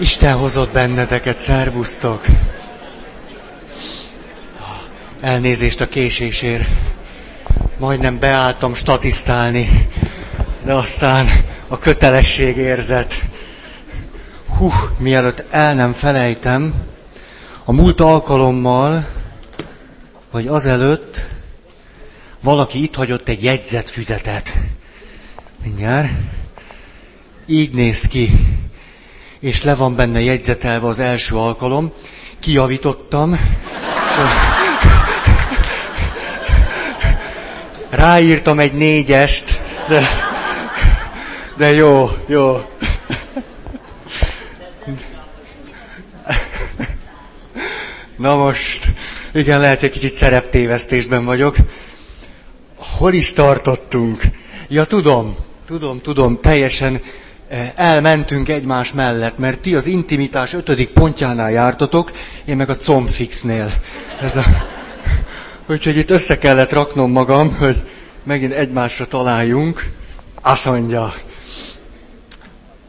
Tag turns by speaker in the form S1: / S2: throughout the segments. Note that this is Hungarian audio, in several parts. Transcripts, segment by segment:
S1: Isten hozott benneteket, szervusztok! Elnézést a késésért. Majdnem beálltam statisztálni, de aztán a kötelesség érzet. Hú, mielőtt el nem felejtem, a múlt alkalommal, vagy azelőtt valaki itt hagyott egy jegyzetfüzetet. Mindjárt. Így néz ki és le van benne jegyzetelve az első alkalom. Kijavítottam. Ráírtam egy négyest, de, de jó, jó. Na most, igen, lehet, hogy kicsit szereptévesztésben vagyok. Hol is tartottunk? Ja, tudom, tudom, tudom, teljesen elmentünk egymás mellett, mert ti az intimitás ötödik pontjánál jártatok, én meg a combfixnél. Ez a... Úgyhogy itt össze kellett raknom magam, hogy megint egymásra találjunk. Azt mondja,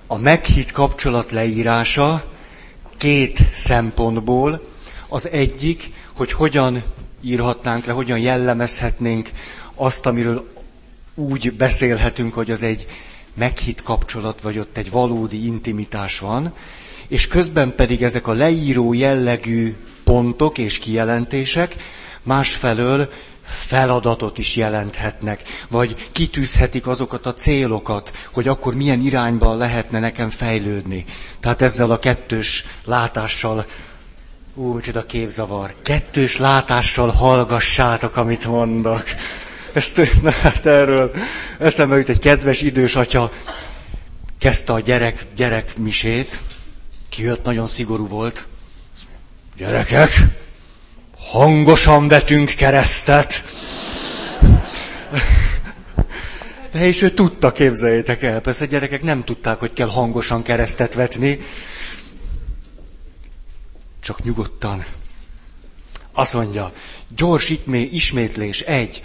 S1: a meghitt kapcsolat leírása két szempontból. Az egyik, hogy hogyan írhatnánk le, hogyan jellemezhetnénk azt, amiről úgy beszélhetünk, hogy az egy meghitt kapcsolat, vagy ott egy valódi intimitás van, és közben pedig ezek a leíró jellegű pontok és kijelentések másfelől feladatot is jelenthetnek, vagy kitűzhetik azokat a célokat, hogy akkor milyen irányban lehetne nekem fejlődni. Tehát ezzel a kettős látással, ú, micsoda képzavar, kettős látással hallgassátok, amit mondok. Ezt, na, hát erről eszembe jut egy kedves idős atya, kezdte a gyerek, gyerek misét, kijött, nagyon szigorú volt. Gyerekek, hangosan vetünk keresztet. De és ő tudta, képzeljétek el. Persze a gyerekek nem tudták, hogy kell hangosan keresztet vetni. Csak nyugodtan. Azt mondja, gyors ismétlés, egy,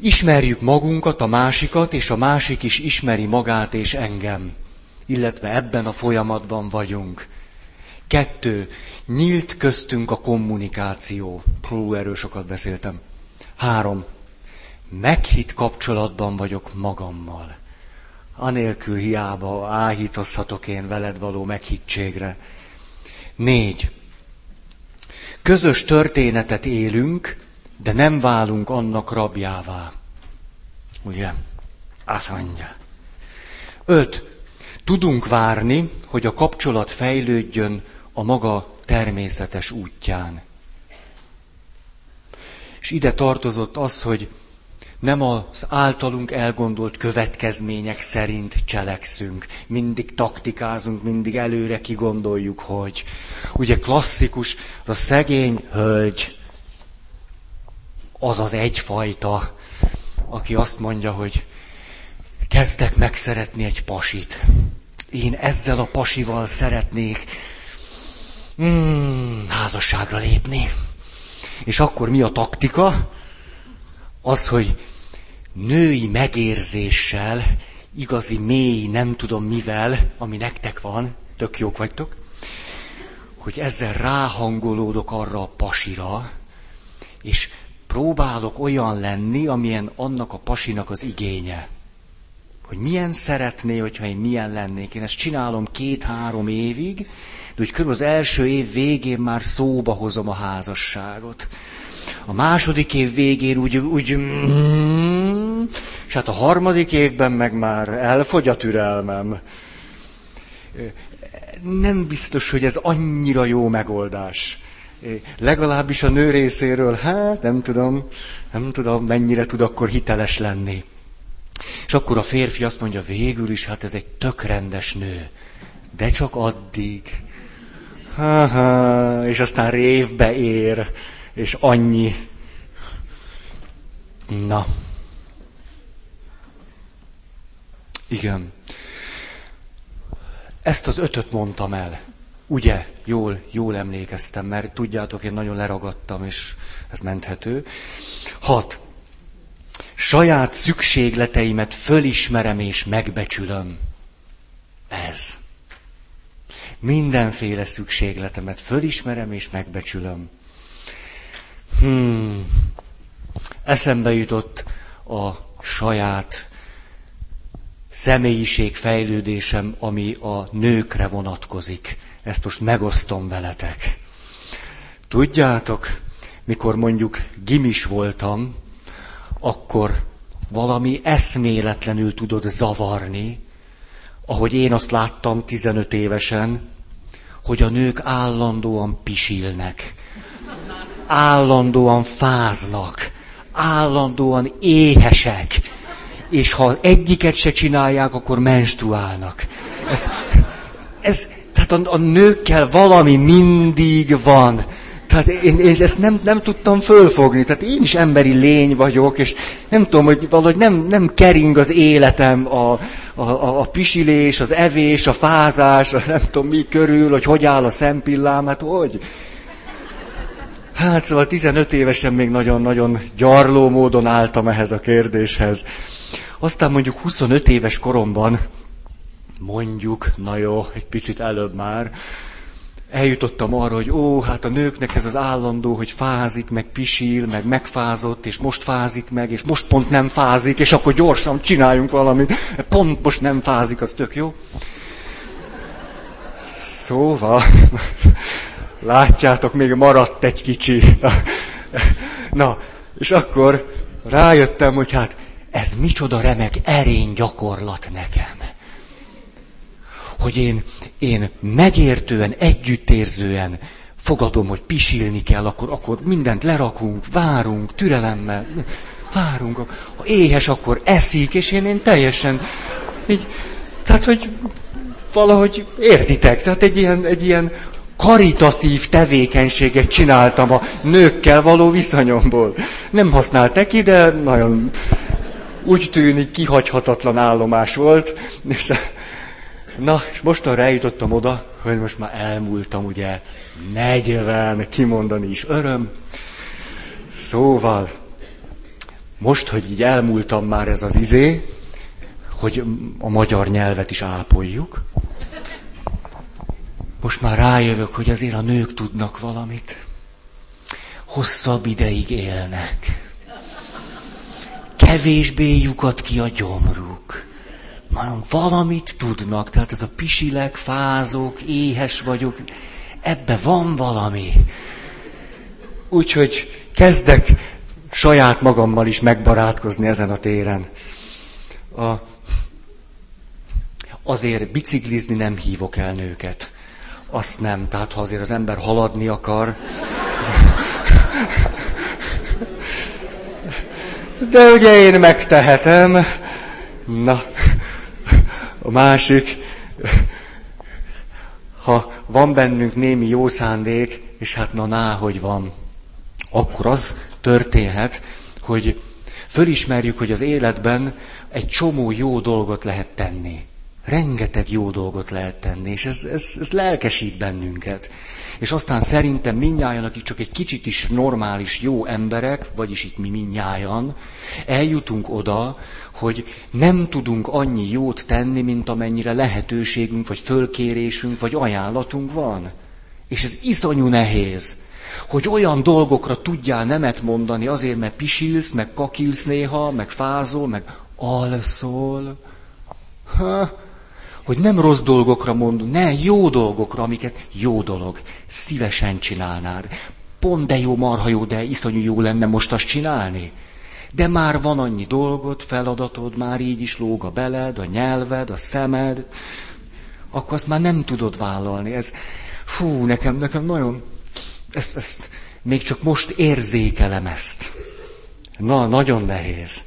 S1: Ismerjük magunkat, a másikat, és a másik is ismeri magát és engem. Illetve ebben a folyamatban vagyunk. Kettő. Nyílt köztünk a kommunikáció. Pró, erről sokat beszéltem. Három. Meghitt kapcsolatban vagyok magammal. Anélkül hiába áhítozhatok én veled való meghittségre. Négy. Közös történetet élünk, de nem válunk annak rabjává. Ugye? Azt mondja. Öt. Tudunk várni, hogy a kapcsolat fejlődjön a maga természetes útján. És ide tartozott az, hogy nem az általunk elgondolt következmények szerint cselekszünk. Mindig taktikázunk, mindig előre kigondoljuk, hogy. Ugye klasszikus, az a szegény hölgy, az az egyfajta, aki azt mondja, hogy kezdek megszeretni egy pasit. Én ezzel a pasival szeretnék mm, házasságra lépni. És akkor mi a taktika? Az, hogy női megérzéssel, igazi mély, nem tudom mivel, ami nektek van, tök jók vagytok, hogy ezzel ráhangolódok arra a pasira, és próbálok olyan lenni, amilyen annak a pasinak az igénye. Hogy milyen szeretné, hogyha én milyen lennék. Én ezt csinálom két-három évig, de úgy körülbelül az első év végén már szóba hozom a házasságot. A második év végén úgy, úgy és hát a harmadik évben meg már elfogy a türelmem. Nem biztos, hogy ez annyira jó megoldás legalábbis a nő részéről, hát nem tudom, nem tudom, mennyire tud akkor hiteles lenni. És akkor a férfi azt mondja, végül is, hát ez egy tök rendes nő. De csak addig. Ha-ha, és aztán révbe ér, és annyi. Na. Igen. Ezt az ötöt mondtam el. Ugye, jól, jól emlékeztem, mert tudjátok, én nagyon leragadtam, és ez menthető. Hat. Saját szükségleteimet fölismerem és megbecsülöm. Ez. Mindenféle szükségletemet fölismerem és megbecsülöm. Hmm. Eszembe jutott a saját személyiségfejlődésem, ami a nőkre vonatkozik. Ezt most megosztom veletek. Tudjátok, mikor mondjuk gimis voltam, akkor valami eszméletlenül tudod zavarni, ahogy én azt láttam 15 évesen, hogy a nők állandóan pisilnek, állandóan fáznak, állandóan éhesek, és ha egyiket se csinálják, akkor menstruálnak. Ez, ez, tehát a, a nőkkel valami mindig van. Tehát én, én ezt nem, nem tudtam fölfogni. Tehát én is emberi lény vagyok, és nem tudom, hogy valahogy nem, nem kering az életem a, a, a, a pisilés, az evés, a fázás, a nem tudom mi körül, hogy hogy áll a szempillám, hát hogy? Hát szóval 15 évesen még nagyon-nagyon gyarló módon álltam ehhez a kérdéshez. Aztán mondjuk 25 éves koromban, mondjuk, na jó, egy picit előbb már, eljutottam arra, hogy ó, hát a nőknek ez az állandó, hogy fázik, meg pisil, meg megfázott, és most fázik meg, és most pont nem fázik, és akkor gyorsan csináljunk valamit. Pont most nem fázik, az tök jó. Szóval, látjátok, még maradt egy kicsi. Na, és akkor rájöttem, hogy hát ez micsoda remek erény gyakorlat nekem. Hogy én, én megértően, együttérzően fogadom, hogy pisilni kell, akkor, akkor mindent lerakunk, várunk, türelemmel, várunk. Ha éhes, akkor eszik, és én, én teljesen így, tehát, hogy valahogy értitek, tehát egy ilyen, egy ilyen karitatív tevékenységet csináltam a nőkkel való viszonyomból. Nem használt neki, de nagyon úgy tűnik kihagyhatatlan állomás volt. És, na, és mostanra eljutottam oda, hogy most már elmúltam, ugye, 40, kimondani is öröm. Szóval, most, hogy így elmúltam már ez az izé, hogy a magyar nyelvet is ápoljuk, most már rájövök, hogy azért a nők tudnak valamit. Hosszabb ideig élnek kevésbé lyukat ki a gyomruk. Már valamit tudnak, tehát ez a pisilek, fázok, éhes vagyok, ebbe van valami. Úgyhogy kezdek saját magammal is megbarátkozni ezen a téren. A, azért biciklizni nem hívok el nőket. Azt nem. Tehát ha azért az ember haladni akar, De ugye én megtehetem. Na, a másik, ha van bennünk némi jó szándék, és hát na, ná, hogy van, akkor az történhet, hogy fölismerjük, hogy az életben egy csomó jó dolgot lehet tenni. Rengeteg jó dolgot lehet tenni, és ez, ez, ez lelkesít bennünket. És aztán szerintem minnyáján, akik csak egy kicsit is normális, jó emberek, vagyis itt mi minnyáján, eljutunk oda, hogy nem tudunk annyi jót tenni, mint amennyire lehetőségünk, vagy fölkérésünk, vagy ajánlatunk van. És ez iszonyú nehéz, hogy olyan dolgokra tudjál nemet mondani azért, mert pisilsz, meg kakilsz néha, meg fázol, meg alszol. Ha, hogy nem rossz dolgokra mondunk, ne, jó dolgokra, amiket jó dolog, szívesen csinálnád. Pont de jó, marha jó, de iszonyú jó lenne most azt csinálni. De már van annyi dolgot, feladatod, már így is lóg a beled, a nyelved, a szemed, akkor azt már nem tudod vállalni. Ez, fú, nekem, nekem nagyon, ezt, ezt, még csak most érzékelem ezt. Na, nagyon nehéz.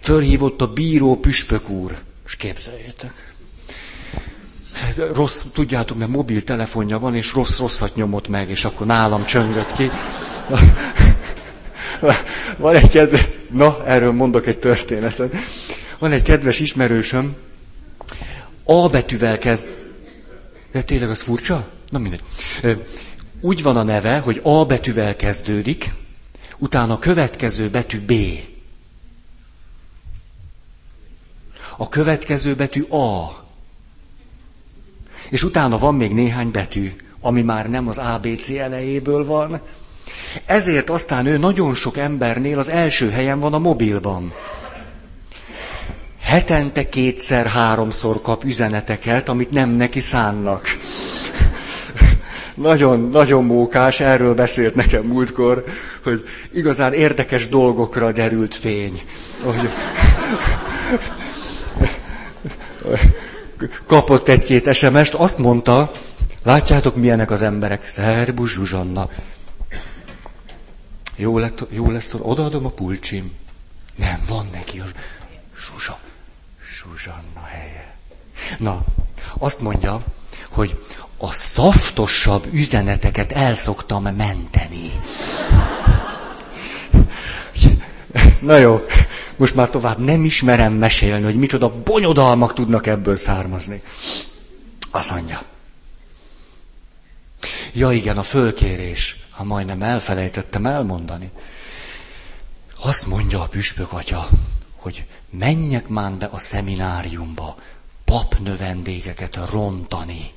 S1: Fölhívott a bíró püspök úr, és képzeljétek rossz, tudjátok, mert mobiltelefonja van, és rossz-rosszat nyomott meg, és akkor nálam csöngött ki. Van egy kedves, na, erről mondok egy történetet. Van egy kedves ismerősöm, A betűvel kezd. De tényleg az furcsa? Na mindegy. Úgy van a neve, hogy A betűvel kezdődik, utána a következő betű B. A következő betű A És utána van még néhány betű, ami már nem az ABC elejéből van. Ezért aztán ő nagyon sok embernél az első helyen van a mobilban. Hetente kétszer-háromszor kap üzeneteket, amit nem neki szánnak. nagyon, nagyon mókás, erről beszélt nekem múltkor, hogy igazán érdekes dolgokra derült fény. Hogy kapott egy-két SMS-t, azt mondta, látjátok milyenek az emberek, Szerbus Zsuzsanna. Jó, lett, jó lesz, odaadom a pulcsim. Nem, van neki a Zsuzsa, Zsuzsanna helye. Na, azt mondja, hogy a szaftosabb üzeneteket el szoktam menteni. Na jó, most már tovább nem ismerem mesélni, hogy micsoda bonyodalmak tudnak ebből származni. Azt mondja. Ja igen, a fölkérés. Ha majdnem elfelejtettem elmondani. Azt mondja a püspök atya, hogy menjek már be a szemináriumba papnövendékeket rontani.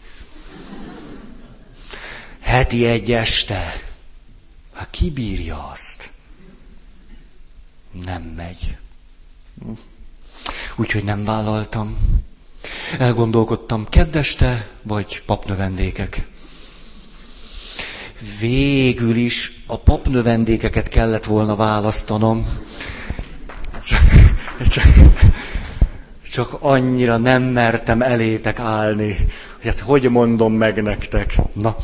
S1: Heti egy este. Hát ki bírja azt? Nem megy. Úgyhogy nem vállaltam. Elgondolkodtam, keddeste vagy papnövendékek. Végül is a papnövendékeket kellett volna választanom. Csak, csak, csak annyira nem mertem elétek állni, hát hogy mondom meg nektek. Na,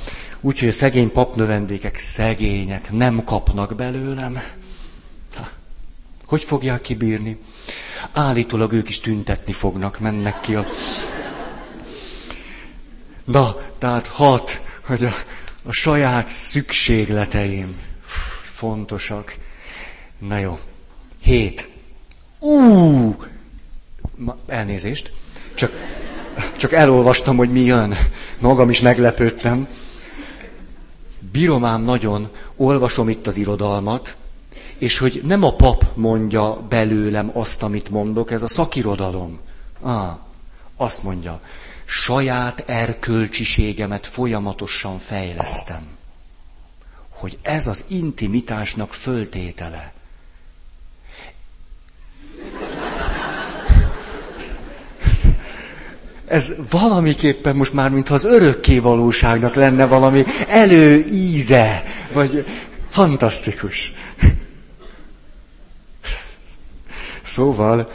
S1: úgyhogy a szegény papnövendékek szegények, nem kapnak belőlem. Hogy fogják kibírni? Állítólag ők is tüntetni fognak, mennek ki a... Na, tehát hat, hogy a, a saját szükségleteim fontosak. Na jó. Hét. Ú! Elnézést. Csak, csak elolvastam, hogy mi jön. Magam is meglepődtem. Bírom ám nagyon, olvasom itt az irodalmat, és hogy nem a pap mondja belőlem azt, amit mondok, ez a szakirodalom. Ah, azt mondja, saját erkölcsiségemet folyamatosan fejlesztem. Hogy ez az intimitásnak föltétele. Ez valamiképpen most már, mintha az örökké valóságnak lenne valami előíze, vagy fantasztikus. Szóval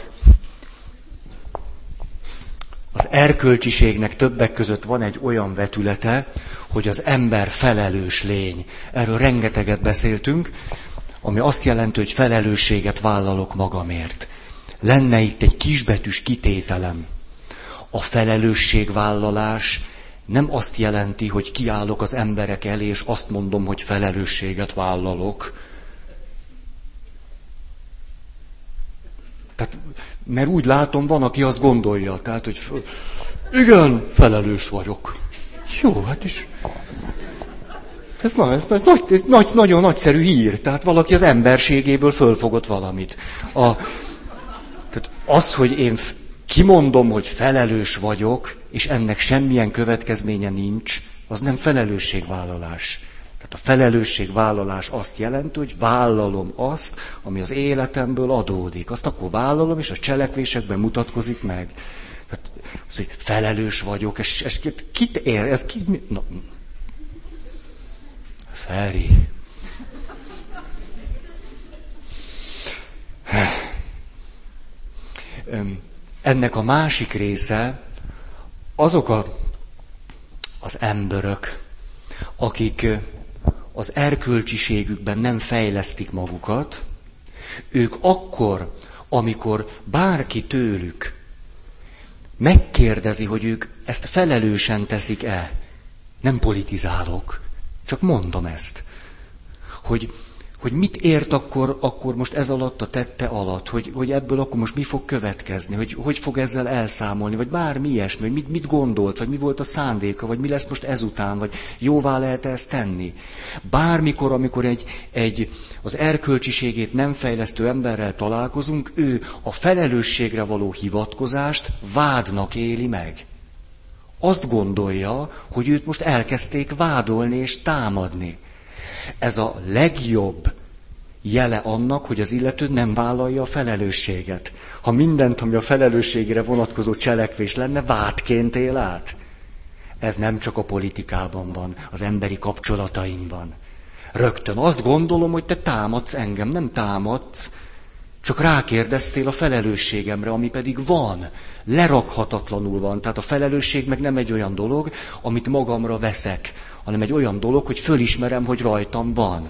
S1: az erkölcsiségnek többek között van egy olyan vetülete, hogy az ember felelős lény. Erről rengeteget beszéltünk, ami azt jelenti, hogy felelősséget vállalok magamért. Lenne itt egy kisbetűs kitételem. A felelősségvállalás nem azt jelenti, hogy kiállok az emberek elé, és azt mondom, hogy felelősséget vállalok, Tehát, mert úgy látom, van, aki azt gondolja, tehát, hogy igen, felelős vagyok. Jó, hát is. Ez, na, ez, ez, nagy, ez nagy, nagyon nagyszerű hír. Tehát valaki az emberségéből fölfogott valamit. A, tehát az, hogy én kimondom, hogy felelős vagyok, és ennek semmilyen következménye nincs, az nem felelősségvállalás. Tehát a felelősségvállalás azt jelenti, hogy vállalom azt, ami az életemből adódik. Azt akkor vállalom, és a cselekvésekben mutatkozik meg. Tehát az, hogy felelős vagyok, és, és kit ér, ez ki, na, Feri. Ennek a másik része azok a, az emberök, akik az erkölcsiségükben nem fejlesztik magukat, ők akkor, amikor bárki tőlük megkérdezi, hogy ők ezt felelősen teszik-e, nem politizálok, csak mondom ezt, hogy hogy mit ért akkor, akkor most ez alatt a tette alatt, hogy, hogy ebből akkor most mi fog következni, hogy hogy fog ezzel elszámolni, vagy bármi ilyesmi, hogy mit, mit gondolt, vagy mi volt a szándéka, vagy mi lesz most ezután, vagy jóvá lehet ezt tenni. Bármikor, amikor egy, egy az erkölcsiségét nem fejlesztő emberrel találkozunk, ő a felelősségre való hivatkozást vádnak éli meg. Azt gondolja, hogy őt most elkezdték vádolni és támadni. Ez a legjobb jele annak, hogy az illető nem vállalja a felelősséget. Ha mindent, ami a felelősségre vonatkozó cselekvés lenne, vádként él át. Ez nem csak a politikában van, az emberi kapcsolatainkban. Rögtön azt gondolom, hogy te támadsz engem, nem támadsz, csak rákérdeztél a felelősségemre, ami pedig van, lerakhatatlanul van. Tehát a felelősség meg nem egy olyan dolog, amit magamra veszek, hanem egy olyan dolog, hogy fölismerem, hogy rajtam van.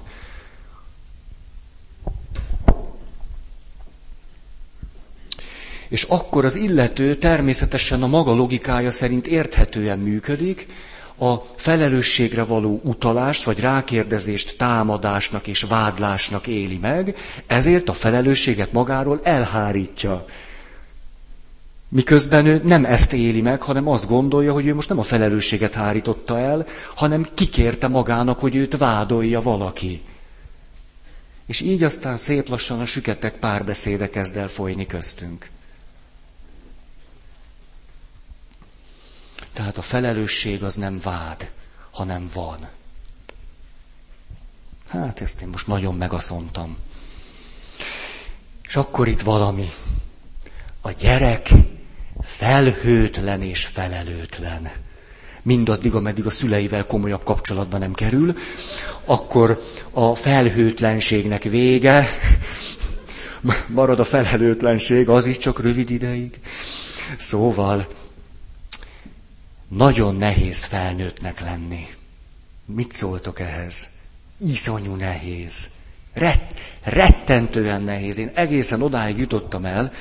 S1: És akkor az illető természetesen a maga logikája szerint érthetően működik, a felelősségre való utalást vagy rákérdezést támadásnak és vádlásnak éli meg, ezért a felelősséget magáról elhárítja. Miközben ő nem ezt éli meg, hanem azt gondolja, hogy ő most nem a felelősséget hárította el, hanem kikérte magának, hogy őt vádolja valaki. És így aztán szép lassan a süketek párbeszéde kezd el folyni köztünk. Tehát a felelősség az nem vád, hanem van. Hát ezt én most nagyon megaszontam. És akkor itt valami. A gyerek felhőtlen és felelőtlen. Mindaddig, ameddig a szüleivel komolyabb kapcsolatba nem kerül, akkor a felhőtlenségnek vége, marad a felelőtlenség, az is csak rövid ideig. Szóval, nagyon nehéz felnőttnek lenni. Mit szóltok ehhez? Iszonyú nehéz. Rett, rettentően nehéz. Én egészen odáig jutottam el,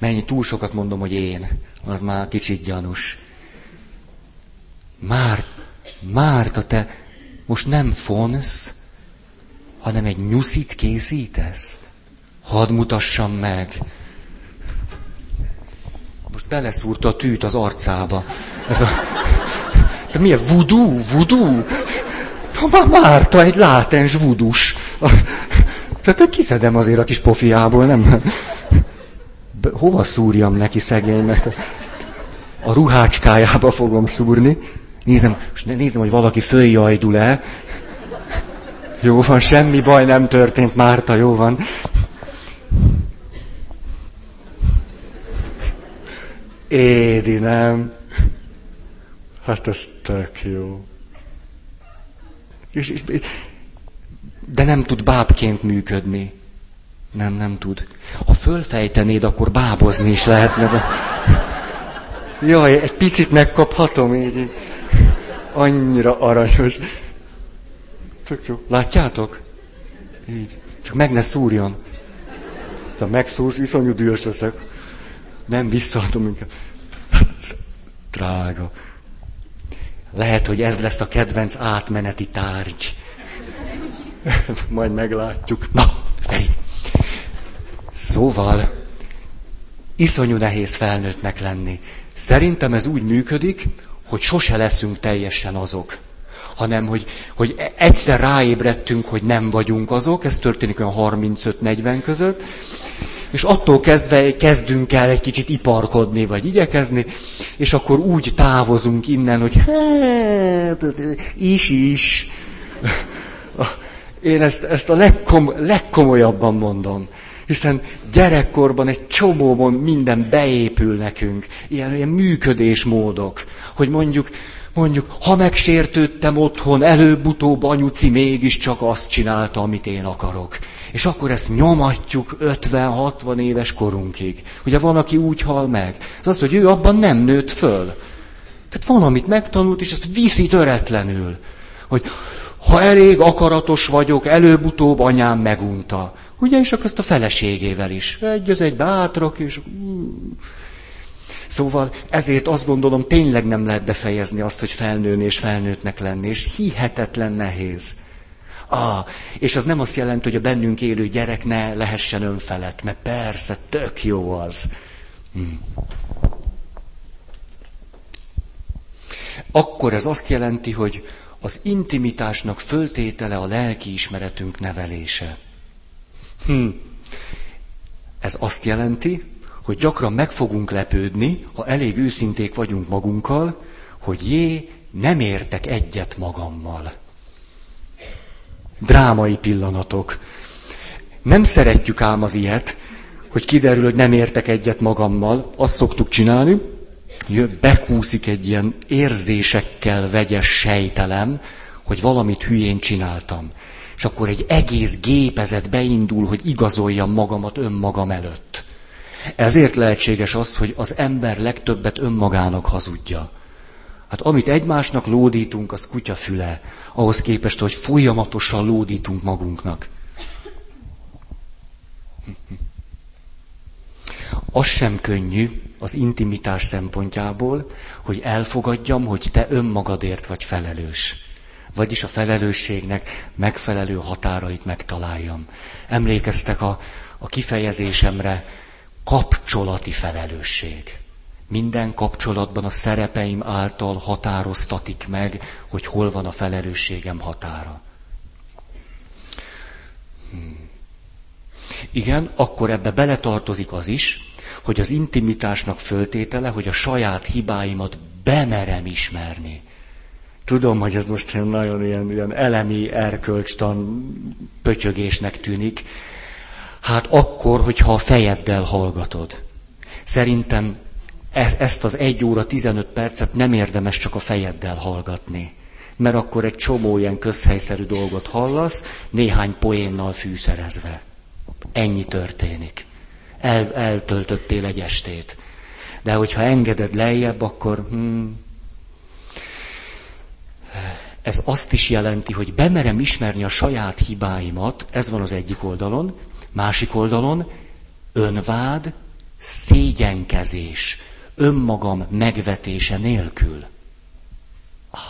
S1: mennyi túl sokat mondom, hogy én. Az már kicsit gyanús. Már, Márta, te most nem fonsz, hanem egy nyuszit készítesz? Hadd mutassam meg. Most beleszúrta a tűt az arcába. Ez a... De milyen vudú, vudú? Már Márta egy látens vudus. Tehát kiszedem azért a kis pofiából, nem? Hova szúrjam neki szegénynek? A ruhácskájába fogom szúrni. Nézem, nézem, hogy valaki följajdul-e. Jó van, semmi baj nem történt, Márta, jó van. Édi, nem? Hát ez tök jó. És, és, de nem tud bábként működni. Nem, nem tud. Ha fölfejtenéd, akkor bábozni is lehetne. Jaj, egy picit megkaphatom így. Annyira aranyos. Tök jó. Látjátok? Így. Csak meg ne szúrjon. Ha megszúrsz, iszonyú dühös leszek. Nem visszaadom inkább. Drága. Lehet, hogy ez lesz a kedvenc átmeneti tárgy. Majd meglátjuk. Na! Szóval, iszonyú nehéz felnőttnek lenni. Szerintem ez úgy működik, hogy sose leszünk teljesen azok. Hanem, hogy, hogy egyszer ráébredtünk, hogy nem vagyunk azok, ez történik olyan 35-40 között, és attól kezdve kezdünk el egy kicsit iparkodni, vagy igyekezni, és akkor úgy távozunk innen, hogy hát, is is. Én ezt, ezt a legkom, legkomolyabban mondom. Hiszen gyerekkorban egy csomóban minden beépül nekünk. Ilyen, ilyen működésmódok. Hogy mondjuk, mondjuk, ha megsértődtem otthon, előbb-utóbb anyuci mégiscsak azt csinálta, amit én akarok. És akkor ezt nyomatjuk 50-60 éves korunkig. Ugye van, aki úgy hal meg. Ez az, hogy ő abban nem nőtt föl. Tehát van, amit megtanult, és ezt viszi töretlenül. Hogy ha elég akaratos vagyok, előbb-utóbb anyám megunta. Ugye, és akkor ezt a feleségével is. Egy az egy bátrak, és... Szóval ezért azt gondolom, tényleg nem lehet befejezni azt, hogy felnőni és felnőttnek lenni, és hihetetlen nehéz. Ah, és az nem azt jelenti, hogy a bennünk élő gyerek ne lehessen önfelett, mert persze, tök jó az. Hm. Akkor ez azt jelenti, hogy az intimitásnak föltétele a lelki ismeretünk nevelése. Hm. Ez azt jelenti, hogy gyakran meg fogunk lepődni, ha elég őszinték vagyunk magunkkal, hogy jé, nem értek egyet magammal. Drámai pillanatok. Nem szeretjük ám az ilyet, hogy kiderül, hogy nem értek egyet magammal. Azt szoktuk csinálni, hogy bekúszik egy ilyen érzésekkel vegyes sejtelem, hogy valamit hülyén csináltam. És akkor egy egész gépezet beindul, hogy igazoljam magamat önmagam előtt. Ezért lehetséges az, hogy az ember legtöbbet önmagának hazudja. Hát amit egymásnak lódítunk, az kutyafüle, ahhoz képest, hogy folyamatosan lódítunk magunknak. Az sem könnyű az intimitás szempontjából, hogy elfogadjam, hogy te önmagadért vagy felelős. Vagyis a felelősségnek megfelelő határait megtaláljam. Emlékeztek a, a kifejezésemre, kapcsolati felelősség. Minden kapcsolatban a szerepeim által határoztatik meg, hogy hol van a felelősségem határa. Hmm. Igen, akkor ebbe beletartozik az is, hogy az intimitásnak föltétele, hogy a saját hibáimat bemerem ismerni. Tudom, hogy ez most nagyon ilyen, ilyen elemi erkölcstan pötyögésnek tűnik. Hát akkor, hogyha a fejeddel hallgatod. Szerintem e-, ezt az egy óra 15 percet nem érdemes csak a fejeddel hallgatni. Mert akkor egy csomó ilyen közhelyszerű dolgot hallasz, néhány poénnal fűszerezve. Ennyi történik. El, eltöltöttél egy estét. De hogyha engeded lejjebb, akkor hmm, ez azt is jelenti, hogy bemerem ismerni a saját hibáimat, ez van az egyik oldalon, másik oldalon önvád, szégyenkezés, önmagam megvetése nélkül. Ah.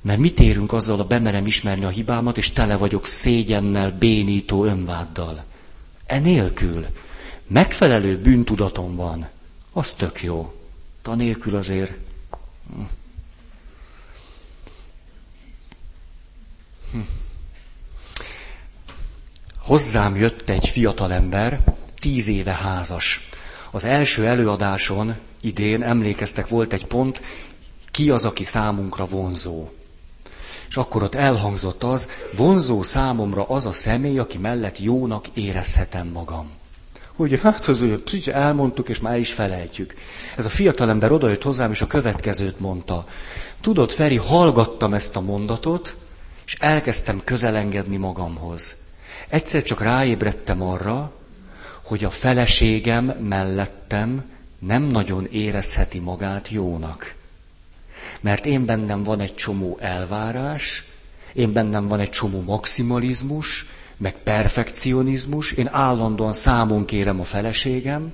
S1: Mert mit érünk azzal, a bemerem ismerni a hibámat, és tele vagyok szégyennel, bénító önváddal. Enélkül megfelelő bűntudatom van, az tök jó. Tanélkül azért... Hm. Hozzám jött egy fiatalember, tíz éve házas. Az első előadáson idén, emlékeztek, volt egy pont, ki az, aki számunkra vonzó. És akkor ott elhangzott az, vonzó számomra az a személy, aki mellett jónak érezhetem magam. Ugye, hát az ugye, elmondtuk, és már is felejtjük. Ez a fiatalember odajött hozzám, és a következőt mondta. Tudod, Feri, hallgattam ezt a mondatot, és elkezdtem közelengedni magamhoz. Egyszer csak ráébredtem arra, hogy a feleségem mellettem nem nagyon érezheti magát jónak. Mert én bennem van egy csomó elvárás, én bennem van egy csomó maximalizmus, meg perfekcionizmus, én állandóan számon kérem a feleségem,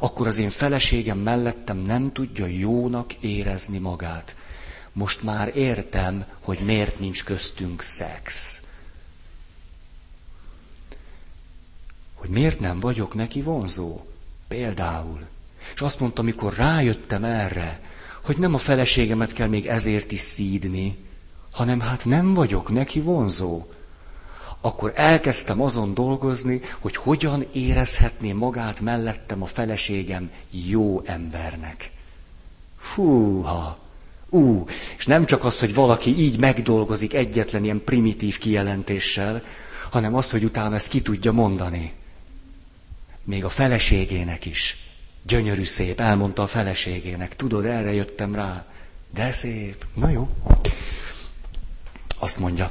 S1: akkor az én feleségem mellettem nem tudja jónak érezni magát. Most már értem, hogy miért nincs köztünk szex. Hogy miért nem vagyok neki vonzó. Például. És azt mondta, amikor rájöttem erre, hogy nem a feleségemet kell még ezért is szídni, hanem hát nem vagyok neki vonzó. Akkor elkezdtem azon dolgozni, hogy hogyan érezhetné magát mellettem a feleségem jó embernek. Fúha! Ú, és nem csak az, hogy valaki így megdolgozik egyetlen ilyen primitív kijelentéssel, hanem az, hogy utána ezt ki tudja mondani. Még a feleségének is. Gyönyörű szép, elmondta a feleségének. Tudod, erre jöttem rá. De szép. Na jó. Azt mondja.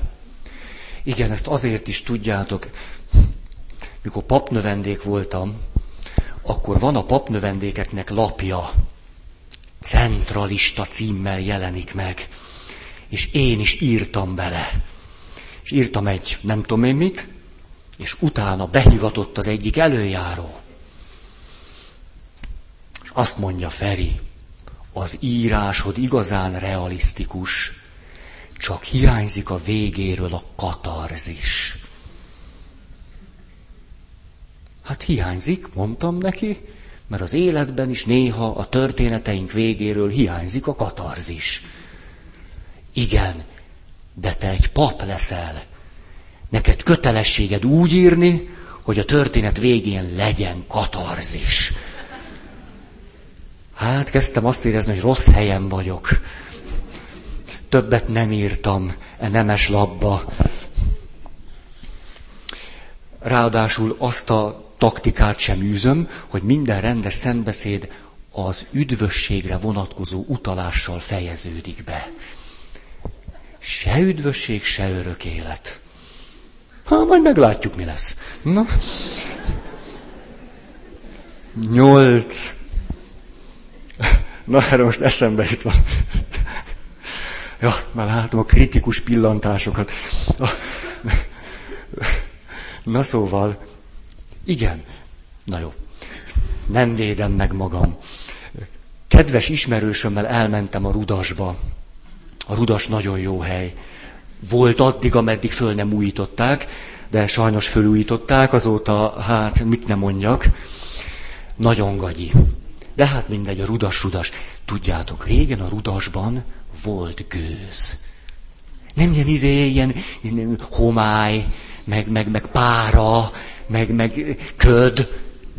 S1: Igen, ezt azért is tudjátok, mikor papnövendék voltam, akkor van a papnövendékeknek lapja, centralista címmel jelenik meg. És én is írtam bele. És írtam egy nem tudom én mit, és utána behivatott az egyik előjáró. És azt mondja Feri, az írásod igazán realisztikus, csak hiányzik a végéről a katarzis. Hát hiányzik, mondtam neki, mert az életben is néha a történeteink végéről hiányzik a katarzis. Igen, de te egy pap leszel. Neked kötelességed úgy írni, hogy a történet végén legyen katarzis. Hát kezdtem azt érezni, hogy rossz helyen vagyok. Többet nem írtam e nemes labba. Ráadásul azt a taktikát sem űzöm, hogy minden rendes szentbeszéd az üdvösségre vonatkozó utalással fejeződik be. Se üdvösség, se örök élet. Ha, majd meglátjuk, mi lesz. Na. Nyolc. Na, erre most eszembe jut van. Ja, már látom a kritikus pillantásokat. Na szóval, igen, na jó, nem védem meg magam. Kedves ismerősömmel elmentem a Rudasba. A Rudas nagyon jó hely. Volt addig, ameddig föl nem újították, de sajnos fölújították, azóta, hát mit nem mondjak, nagyon gagyi. De hát mindegy, a rudas-rudas. Tudjátok, régen a rudasban volt gőz. Nem ilyen izé, ilyen, ilyen homály, meg, meg, meg pára, meg, meg köd,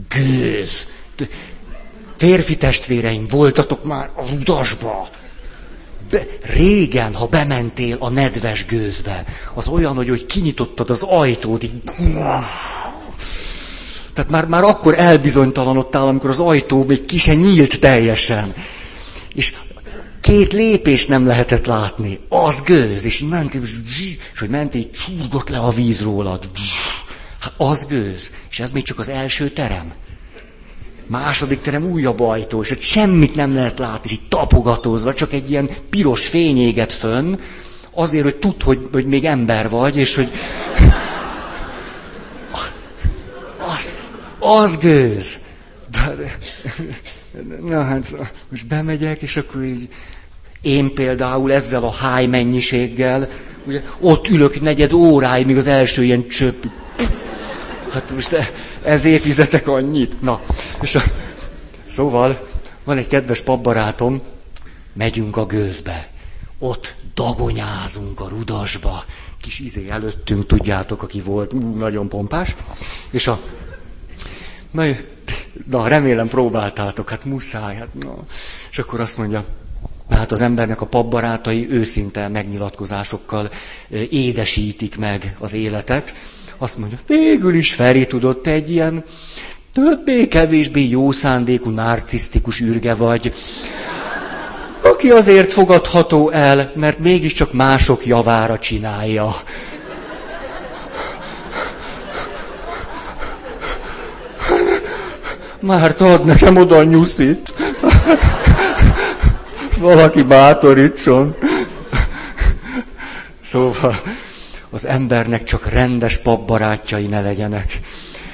S1: gőz. Férfi testvéreim, voltatok már a rudasba. Be, régen, ha bementél a nedves gőzbe, az olyan, hogy, hogy kinyitottad az ajtót, így... Tehát már, már akkor elbizonytalanodtál, amikor az ajtó még ki se nyílt teljesen. És két lépés nem lehetett látni. Az gőz, és mentél, és hogy mentél, csúrgott le a víz rólad. Hát az gőz. És ez még csak az első terem. Második terem újabb ajtó, és ott semmit nem lehet látni, és így tapogatózva, csak egy ilyen piros fény éget fönn, azért, hogy tudd, hogy, hogy még ember vagy, és hogy... Az, az gőz. De, na hát, most bemegyek, és akkor így... Én például ezzel a háj mennyiséggel, ugye, ott ülök negyed óráig, míg az első ilyen csöpp hát most ezért fizetek annyit. Na, és a, szóval van egy kedves papbarátom, megyünk a gőzbe. Ott dagonyázunk a rudasba. Kis izé előttünk, tudjátok, aki volt, nagyon pompás. És a... Na remélem próbáltátok, hát muszáj. Hát, na. És akkor azt mondja, hát az embernek a papbarátai őszinte megnyilatkozásokkal édesítik meg az életet, azt mondja, végül is Feri tudott egy ilyen többé-kevésbé jó szándékú, narcisztikus űrge vagy, aki azért fogadható el, mert mégiscsak mások javára csinálja. Már ad nekem oda a nyuszit. Valaki bátorítson. Szóval az embernek csak rendes papbarátjai ne legyenek.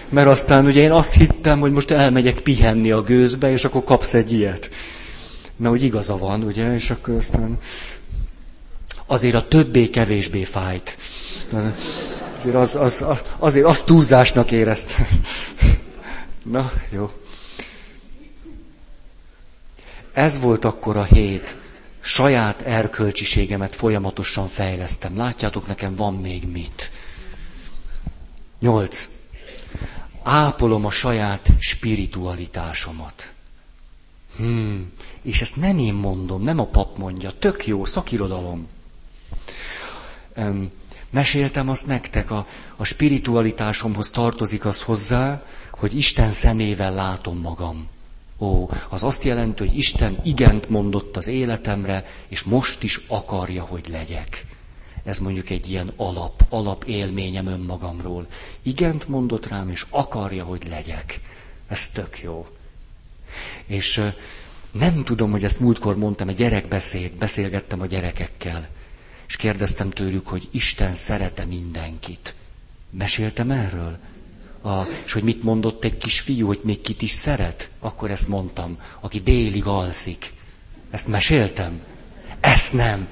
S1: Mert aztán ugye én azt hittem, hogy most elmegyek pihenni a gőzbe, és akkor kapsz egy ilyet. Mert úgy igaza van, ugye, és akkor aztán azért a többé-kevésbé fájt. Azért, az, az, azért azt túlzásnak éreztem. Na, jó. Ez volt akkor a hét saját erkölcsiségemet folyamatosan fejlesztem. Látjátok, nekem van még mit. Nyolc. Ápolom a saját spiritualitásomat. Hmm. És ezt nem én mondom, nem a pap mondja. Tök jó, szakirodalom. Um, meséltem azt nektek, a, a spiritualitásomhoz tartozik az hozzá, hogy Isten szemével látom magam. Ó, az azt jelenti, hogy Isten igent mondott az életemre, és most is akarja, hogy legyek. Ez mondjuk egy ilyen alap, alap élményem önmagamról. Igent mondott rám, és akarja, hogy legyek. Ez tök jó. És nem tudom, hogy ezt múltkor mondtam, egy gyerekbeszéd, beszélgettem a gyerekekkel, és kérdeztem tőlük, hogy Isten szerete mindenkit. Meséltem erről? A, és hogy mit mondott egy kis fiú, hogy még kit is szeret, akkor ezt mondtam, aki délig alszik. Ezt meséltem? Ezt nem.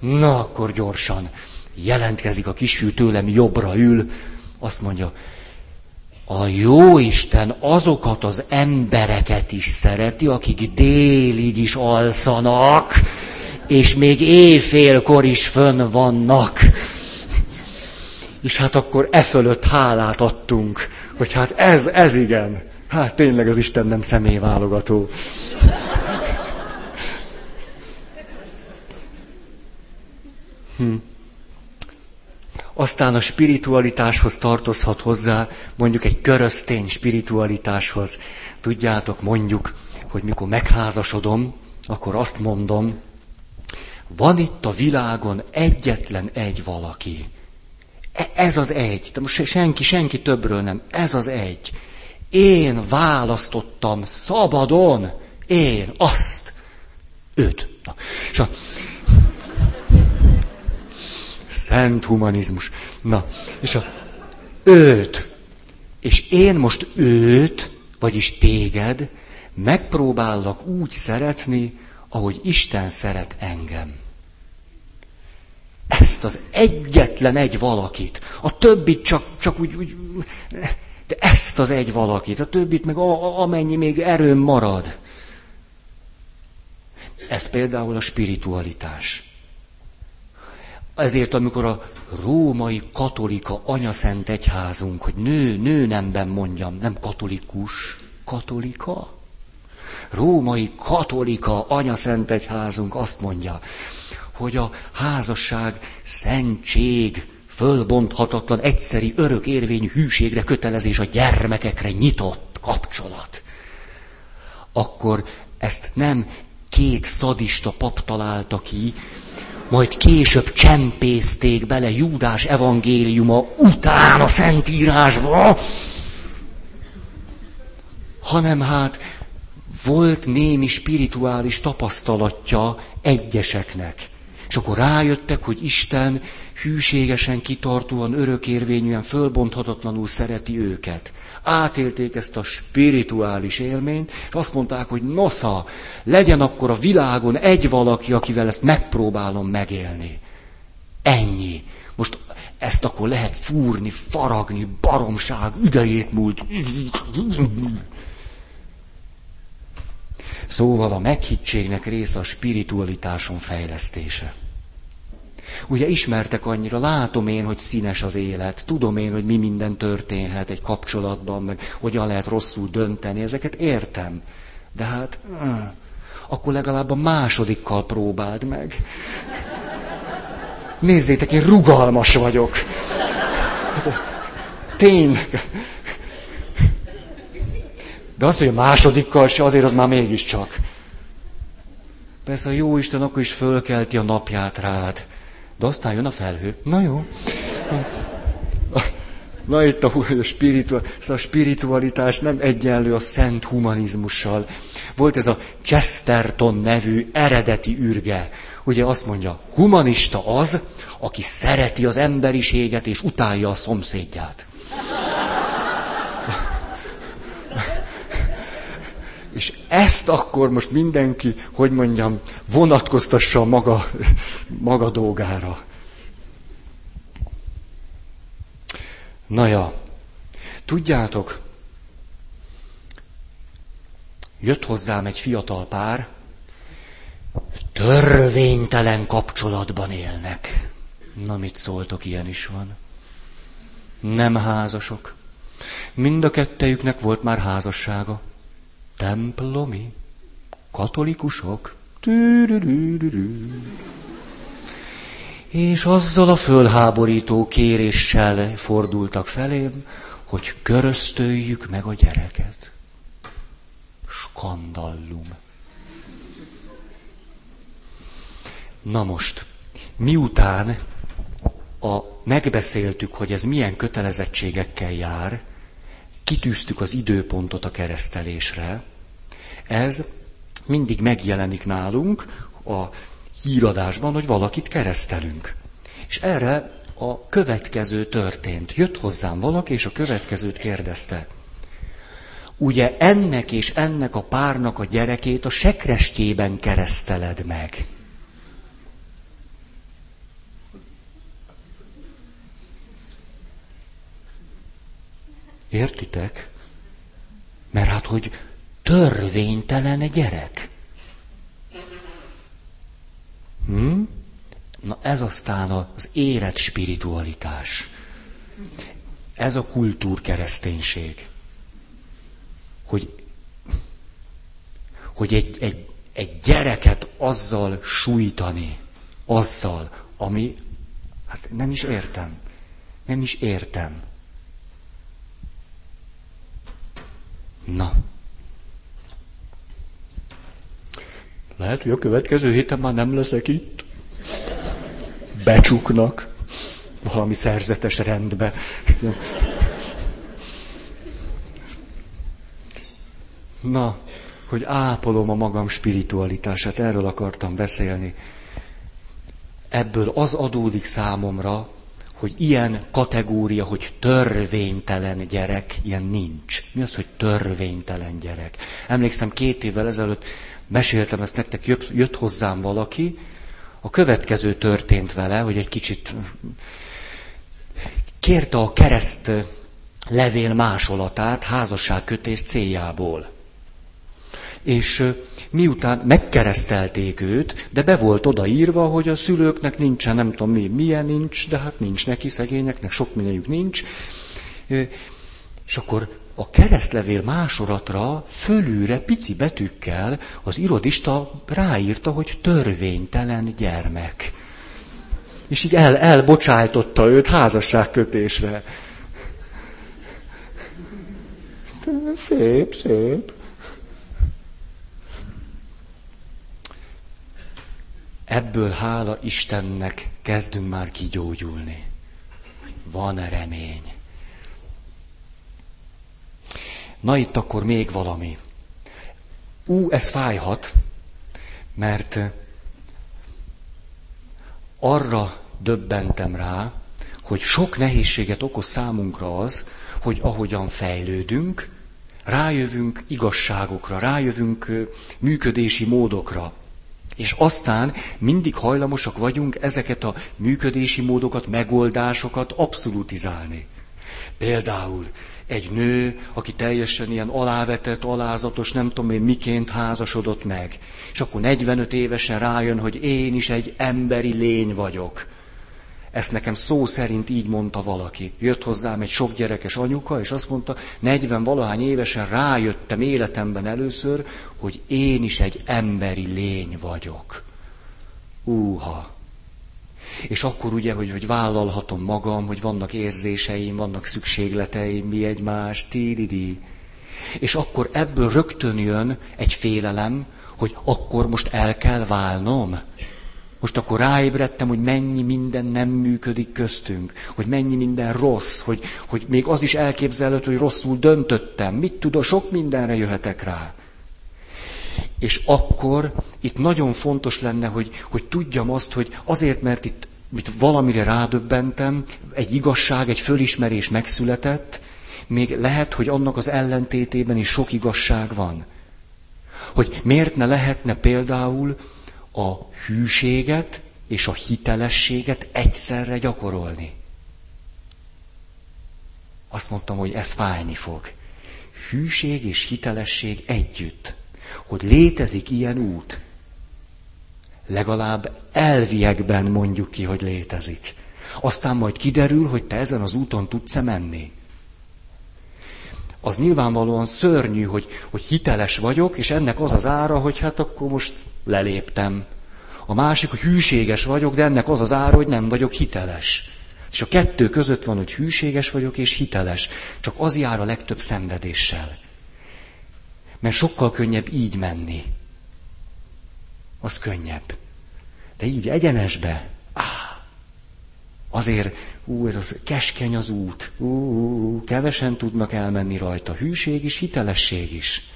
S1: Na, akkor gyorsan. Jelentkezik a kisfiú tőlem, jobbra ül, azt mondja, a jó Isten azokat az embereket is szereti, akik délig is alszanak, és még éjfélkor is fönn vannak. És hát akkor e fölött hálát adtunk, hogy hát ez, ez igen. Hát tényleg az Isten nem személyválogató. Hm. Aztán a spiritualitáshoz tartozhat hozzá, mondjuk egy köröztény spiritualitáshoz. Tudjátok, mondjuk, hogy mikor megházasodom, akkor azt mondom, van itt a világon egyetlen egy valaki, E- ez az egy. Most senki, senki többről nem. Ez az egy. Én választottam szabadon. Én azt. Őt. Na. És a... Szent humanizmus. Na, és a őt. És én most őt, vagyis téged, megpróbállak úgy szeretni, ahogy Isten szeret engem. Ezt az egyetlen egy valakit. A többit csak, csak úgy, úgy, de ezt az egy valakit, a többit meg a, a, amennyi még erőm marad. Ez például a spiritualitás. Ezért, amikor a római katolika anyaszent egyházunk, hogy nő, nő nemben mondjam, nem katolikus, katolika, római katolika anyaszent egyházunk azt mondja, hogy a házasság szentség, fölbonthatatlan, egyszeri, örök érvényű hűségre kötelezés a gyermekekre nyitott kapcsolat. Akkor ezt nem két szadista pap találta ki, majd később csempészték bele Júdás evangéliuma után a Szentírásba, hanem hát volt némi spirituális tapasztalatja egyeseknek. És akkor rájöttek, hogy Isten hűségesen, kitartóan, örökérvényűen, fölbonthatatlanul szereti őket. Átélték ezt a spirituális élményt, és azt mondták, hogy nosza, legyen akkor a világon egy valaki, akivel ezt megpróbálom megélni. Ennyi. Most ezt akkor lehet fúrni, faragni, baromság, idejét múlt. Szóval a meghittségnek része a spiritualitáson fejlesztése. Ugye ismertek annyira, látom én, hogy színes az élet, tudom én, hogy mi minden történhet egy kapcsolatban, meg hogyan lehet rosszul dönteni, ezeket értem. De hát, akkor legalább a másodikkal próbáld meg. Nézzétek, én rugalmas vagyok. Hát, tényleg. De azt, hogy a másodikkal se, azért az már mégiscsak. Persze a jó Isten akkor is fölkelti a napját rád. De aztán jön a felhő. Na jó. Na itt a, a, spiritual, szóval a spiritualitás nem egyenlő a szent humanizmussal. Volt ez a Chesterton nevű eredeti űrge. Ugye azt mondja, humanista az, aki szereti az emberiséget és utálja a szomszédját. És ezt akkor most mindenki, hogy mondjam, vonatkoztassa a maga, maga dolgára. Na ja, tudjátok, jött hozzám egy fiatal pár, törvénytelen kapcsolatban élnek. Na, mit szóltok, ilyen is van. Nem házasok. Mind a kettejüknek volt már házassága templomi katolikusok. És azzal a fölháborító kéréssel fordultak felém, hogy köröztöljük meg a gyereket. Skandallum. Na most, miután a, megbeszéltük, hogy ez milyen kötelezettségekkel jár, kitűztük az időpontot a keresztelésre, ez mindig megjelenik nálunk a híradásban, hogy valakit keresztelünk. És erre a következő történt. Jött hozzám valaki, és a következőt kérdezte. Ugye ennek és ennek a párnak a gyerekét a sekrestjében kereszteled meg. Értitek? Mert hát, hogy törvénytelen gyerek. Hm? Na ez aztán az érett spiritualitás. Ez a kultúrkereszténység. Hogy, hogy egy, egy, egy gyereket azzal sújtani, azzal, ami, hát nem is értem. Nem is értem. Na. Lehet, hogy a következő héten már nem leszek itt. Becsuknak. Valami szerzetes rendbe. Na, hogy ápolom a magam spiritualitását, erről akartam beszélni. Ebből az adódik számomra, hogy ilyen kategória, hogy törvénytelen gyerek, ilyen nincs. Mi az, hogy törvénytelen gyerek? Emlékszem, két évvel ezelőtt meséltem ezt nektek, jött, hozzám valaki, a következő történt vele, hogy egy kicsit kérte a kereszt levél másolatát házasságkötés céljából. És miután megkeresztelték őt, de be volt odaírva, hogy a szülőknek nincsen, nem tudom mi, milyen nincs, de hát nincs neki, szegényeknek sok mindenjük nincs. És akkor a keresztlevél másolatra fölülre pici betűkkel az irodista ráírta, hogy törvénytelen gyermek. És így el, elbocsájtotta őt házasságkötésre. Szép, szép. Ebből hála Istennek kezdünk már kigyógyulni. Van remény. Na itt akkor még valami. Ú, ez fájhat, mert arra döbbentem rá, hogy sok nehézséget okoz számunkra az, hogy ahogyan fejlődünk, rájövünk igazságokra, rájövünk működési módokra. És aztán mindig hajlamosak vagyunk ezeket a működési módokat, megoldásokat abszolutizálni. Például egy nő, aki teljesen ilyen alávetett, alázatos, nem tudom én miként házasodott meg. És akkor 45 évesen rájön, hogy én is egy emberi lény vagyok. Ezt nekem szó szerint így mondta valaki. Jött hozzám egy sok gyerekes anyuka, és azt mondta, 40 valahány évesen rájöttem életemben először, hogy én is egy emberi lény vagyok. Úha! És akkor ugye, hogy, hogy vállalhatom magam, hogy vannak érzéseim, vannak szükségleteim, mi egymás, tíridi. És akkor ebből rögtön jön egy félelem, hogy akkor most el kell válnom. Most akkor ráébredtem, hogy mennyi minden nem működik köztünk, hogy mennyi minden rossz, hogy, hogy még az is elképzelhető, hogy rosszul döntöttem. Mit tudom, sok mindenre jöhetek rá. És akkor itt nagyon fontos lenne, hogy, hogy tudjam azt, hogy azért, mert itt mit valamire rádöbbentem, egy igazság, egy fölismerés megszületett, még lehet, hogy annak az ellentétében is sok igazság van. Hogy miért ne lehetne például a hűséget és a hitelességet egyszerre gyakorolni. Azt mondtam, hogy ez fájni fog. Hűség és hitelesség együtt. Hogy létezik ilyen út. Legalább elviekben mondjuk ki, hogy létezik. Aztán majd kiderül, hogy te ezen az úton tudsz-e menni. Az nyilvánvalóan szörnyű, hogy, hogy hiteles vagyok, és ennek az az ára, hogy hát akkor most leléptem. A másik, hogy hűséges vagyok, de ennek az az ára, hogy nem vagyok hiteles. És a kettő között van, hogy hűséges vagyok és hiteles. Csak az jár a legtöbb szenvedéssel. Mert sokkal könnyebb így menni. Az könnyebb. De így egyenesbe, áh, azért, ú, ez az keskeny az út, ú, ú, kevesen tudnak elmenni rajta. Hűség is, hitelesség is.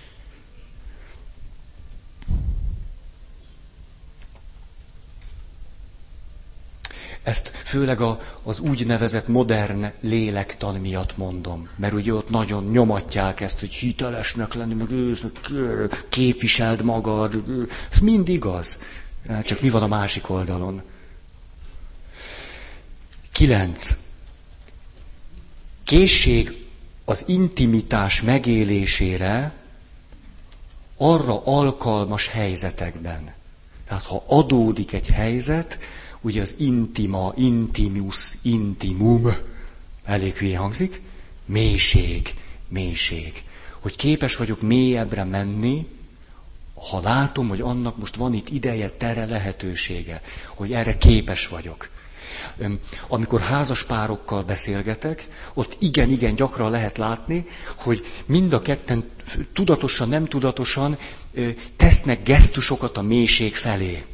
S1: Ezt főleg a, az úgynevezett modern lélektan miatt mondom, mert ugye ott nagyon nyomatják ezt, hogy hitelesnek lenni, meg képviseld magad, ez mind igaz. Csak mi van a másik oldalon? Kilenc. Készség az intimitás megélésére arra alkalmas helyzetekben. Tehát ha adódik egy helyzet, ugye az intima, intimus, intimum, elég hülye hangzik, mélység, mélység. Hogy képes vagyok mélyebbre menni, ha látom, hogy annak most van itt ideje, tere, lehetősége, hogy erre képes vagyok. Amikor házas párokkal beszélgetek, ott igen-igen gyakran lehet látni, hogy mind a ketten tudatosan, nem tudatosan tesznek gesztusokat a mélység felé.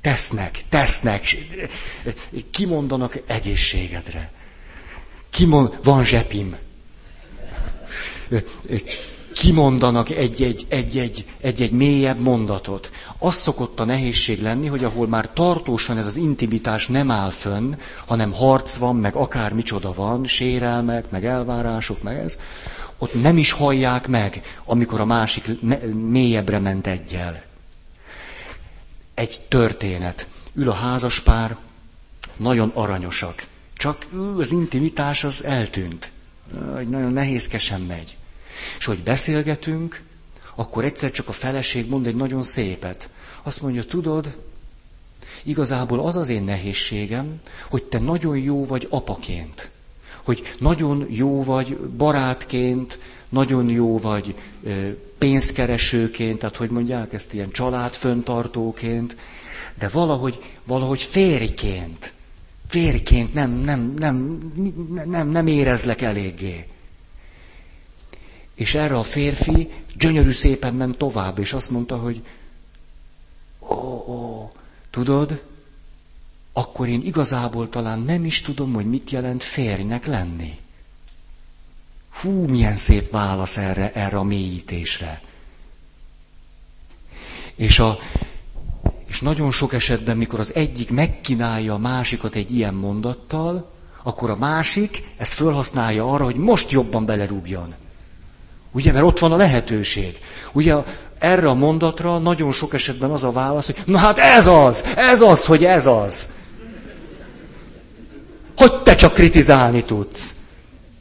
S1: Tesznek, tesznek, kimondanak egészségedre. Kimond, van zsepim kimondanak egy-egy, egy-egy, egy-egy mélyebb mondatot. Az szokott a nehézség lenni, hogy ahol már tartósan ez az intimitás nem áll fönn, hanem harc van, meg akár micsoda van, sérelmek, meg elvárások, meg ez, ott nem is hallják meg, amikor a másik mélyebbre ment egyel. Egy történet. Ül a házaspár, nagyon aranyosak. Csak az intimitás az eltűnt. Nagyon nehézkesen megy. És hogy beszélgetünk, akkor egyszer csak a feleség mond egy nagyon szépet. Azt mondja, tudod, igazából az az én nehézségem, hogy te nagyon jó vagy apaként. Hogy nagyon jó vagy barátként, nagyon jó vagy pénzkeresőként, tehát hogy mondják ezt ilyen családföntartóként, de valahogy, valahogy férjként, férjként nem, nem, nem, nem, nem érezlek eléggé. És erre a férfi gyönyörű szépen ment tovább, és azt mondta, hogy ó, ó, tudod, akkor én igazából talán nem is tudom, hogy mit jelent férjnek lenni. Hú, milyen szép válasz erre, erre a mélyítésre. És, a, és nagyon sok esetben, mikor az egyik megkínálja a másikat egy ilyen mondattal, akkor a másik ezt felhasználja arra, hogy most jobban belerúgjon. Ugye, mert ott van a lehetőség. Ugye erre a mondatra nagyon sok esetben az a válasz, hogy na hát ez az, ez az, hogy ez az. Hogy te csak kritizálni tudsz.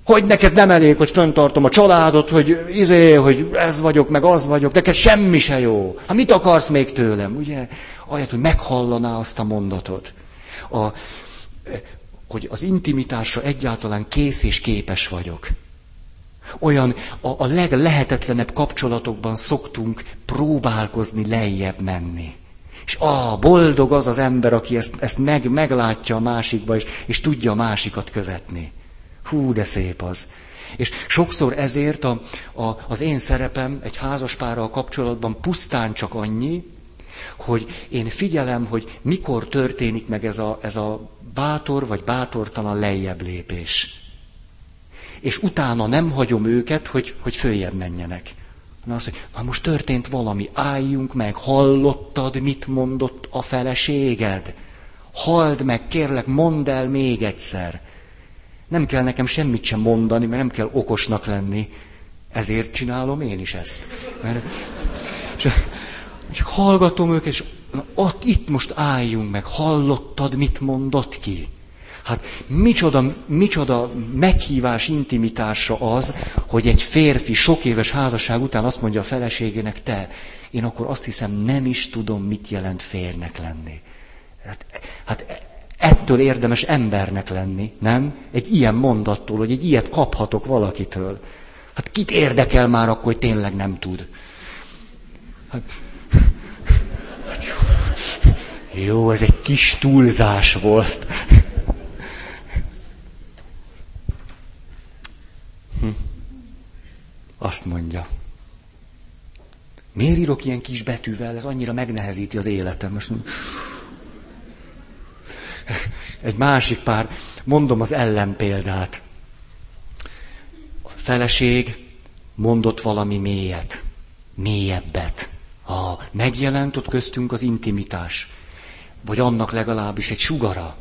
S1: Hogy neked nem elég, hogy föntartom a családot, hogy izé, hogy ez vagyok, meg az vagyok, neked semmi se jó. Hát mit akarsz még tőlem, ugye? Ahelyett, hogy meghallaná azt a mondatot. A, hogy az intimitásra egyáltalán kész és képes vagyok. Olyan a, a leglehetetlenebb kapcsolatokban szoktunk próbálkozni lejjebb menni. És ah, boldog az az ember, aki ezt, ezt meg, meglátja a másikba, és, és tudja a másikat követni. Hú, de szép az. És sokszor ezért a, a, az én szerepem egy házaspárral kapcsolatban pusztán csak annyi, hogy én figyelem, hogy mikor történik meg ez a, ez a bátor vagy bátortalan lejjebb lépés és utána nem hagyom őket, hogy, hogy följebb menjenek. Na azt, hogy na most történt valami, álljunk meg, hallottad, mit mondott a feleséged? Halld meg, kérlek, mondd el még egyszer. Nem kell nekem semmit sem mondani, mert nem kell okosnak lenni. Ezért csinálom én is ezt. Mert, és, csak hallgatom őket, és ott, itt most álljunk meg, hallottad, mit mondott ki? Hát micsoda, micsoda meghívás intimitásra az, hogy egy férfi sok éves házasság után azt mondja a feleségének, te, én akkor azt hiszem nem is tudom, mit jelent férnek lenni. Hát, hát ettől érdemes embernek lenni, nem? Egy ilyen mondattól, hogy egy ilyet kaphatok valakitől. Hát kit érdekel már akkor, hogy tényleg nem tud? Hát, hát jó, jó, ez egy kis túlzás volt. Hm. Azt mondja. Miért írok ilyen kis betűvel? Ez annyira megnehezíti az életem. Most... Egy másik pár, mondom az ellenpéldát. A feleség mondott valami mélyet, mélyebbet. Ha megjelent ott köztünk az intimitás, vagy annak legalábbis egy sugara,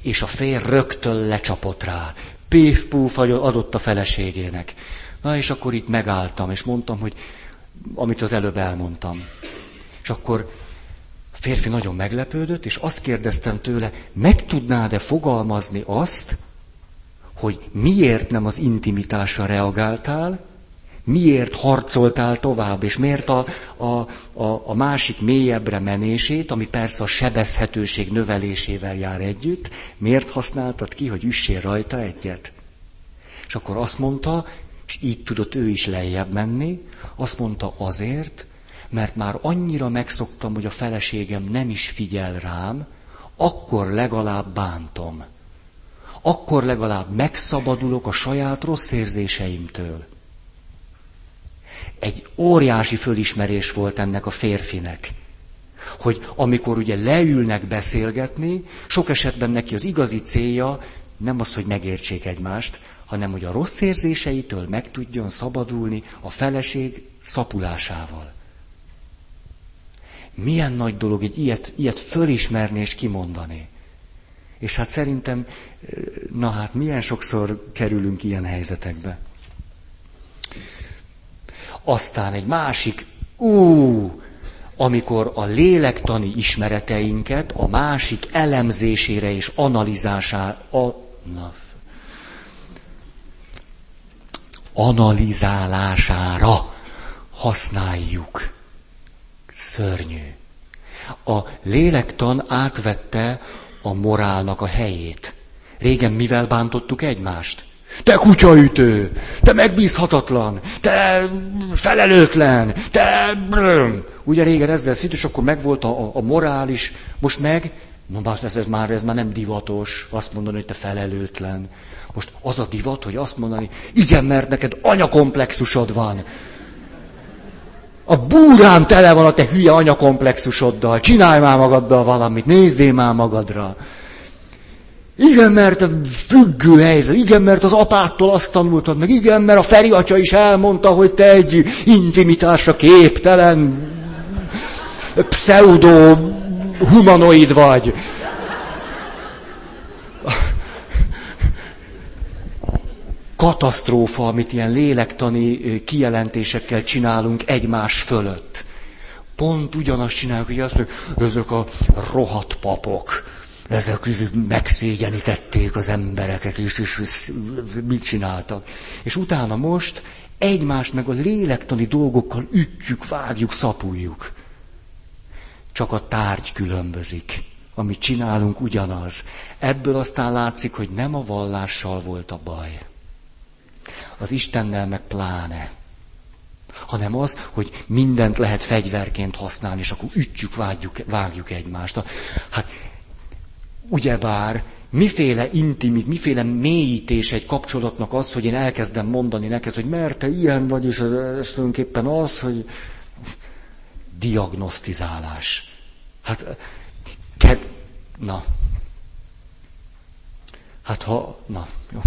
S1: és a fér rögtön lecsapott rá pif-puf adott a feleségének. Na és akkor itt megálltam, és mondtam, hogy amit az előbb elmondtam. És akkor férfi nagyon meglepődött, és azt kérdeztem tőle, meg tudnád-e fogalmazni azt, hogy miért nem az intimitásra reagáltál, miért harcoltál tovább, és miért a, a, a, a másik mélyebbre menését, ami persze a sebezhetőség növelésével jár együtt, miért használtad ki, hogy üssél rajta egyet? És akkor azt mondta, és így tudott ő is lejjebb menni, azt mondta azért, mert már annyira megszoktam, hogy a feleségem nem is figyel rám, akkor legalább bántom. Akkor legalább megszabadulok a saját rossz érzéseimtől. Egy óriási fölismerés volt ennek a férfinek hogy amikor ugye leülnek beszélgetni, sok esetben neki az igazi célja nem az, hogy megértsék egymást, hanem hogy a rossz érzéseitől meg tudjon szabadulni a feleség szapulásával. Milyen nagy dolog egy ilyet, ilyet fölismerni és kimondani. És hát szerintem, na hát milyen sokszor kerülünk ilyen helyzetekbe. Aztán egy másik, ú, amikor a lélektani ismereteinket a másik elemzésére és analizására, a, na, analizálására használjuk. Szörnyű. A lélektan átvette a morálnak a helyét. Régen mivel bántottuk egymást? Te kutyaütő, te megbízhatatlan, te felelőtlen, te... Ugye régen ezzel szint, és akkor megvolt a, a morális, most meg, ez, ez, már, ez már nem divatos, azt mondani, hogy te felelőtlen. Most az a divat, hogy azt mondani, igen, mert neked anyakomplexusod van. A búrám tele van a te hülye anyakomplexusoddal, csinálj már magaddal valamit, nézzél már magadra. Igen, mert a függő helyzet, igen, mert az apától azt tanultad meg, igen, mert a Feri atya is elmondta, hogy te egy intimitásra képtelen pseudo humanoid vagy. Katasztrófa, amit ilyen lélektani kijelentésekkel csinálunk egymás fölött. Pont ugyanazt csináljuk, hogy azt mondjuk, ezek a rohadt papok ezek megszégyenítették az embereket, és, és mit csináltak. És utána most egymást meg a lélektani dolgokkal ütjük, vágjuk, szapuljuk. Csak a tárgy különbözik. Amit csinálunk, ugyanaz. Ebből aztán látszik, hogy nem a vallással volt a baj. Az Istennel meg pláne. Hanem az, hogy mindent lehet fegyverként használni, és akkor ütjük, vágjuk, vágjuk egymást. Hát ugyebár miféle intimit, miféle mélyítés egy kapcsolatnak az, hogy én elkezdem mondani neked, hogy mert te ilyen vagy, és ez, ez tulajdonképpen az, hogy diagnosztizálás. Hát, ked... na. Hát ha, na, jó.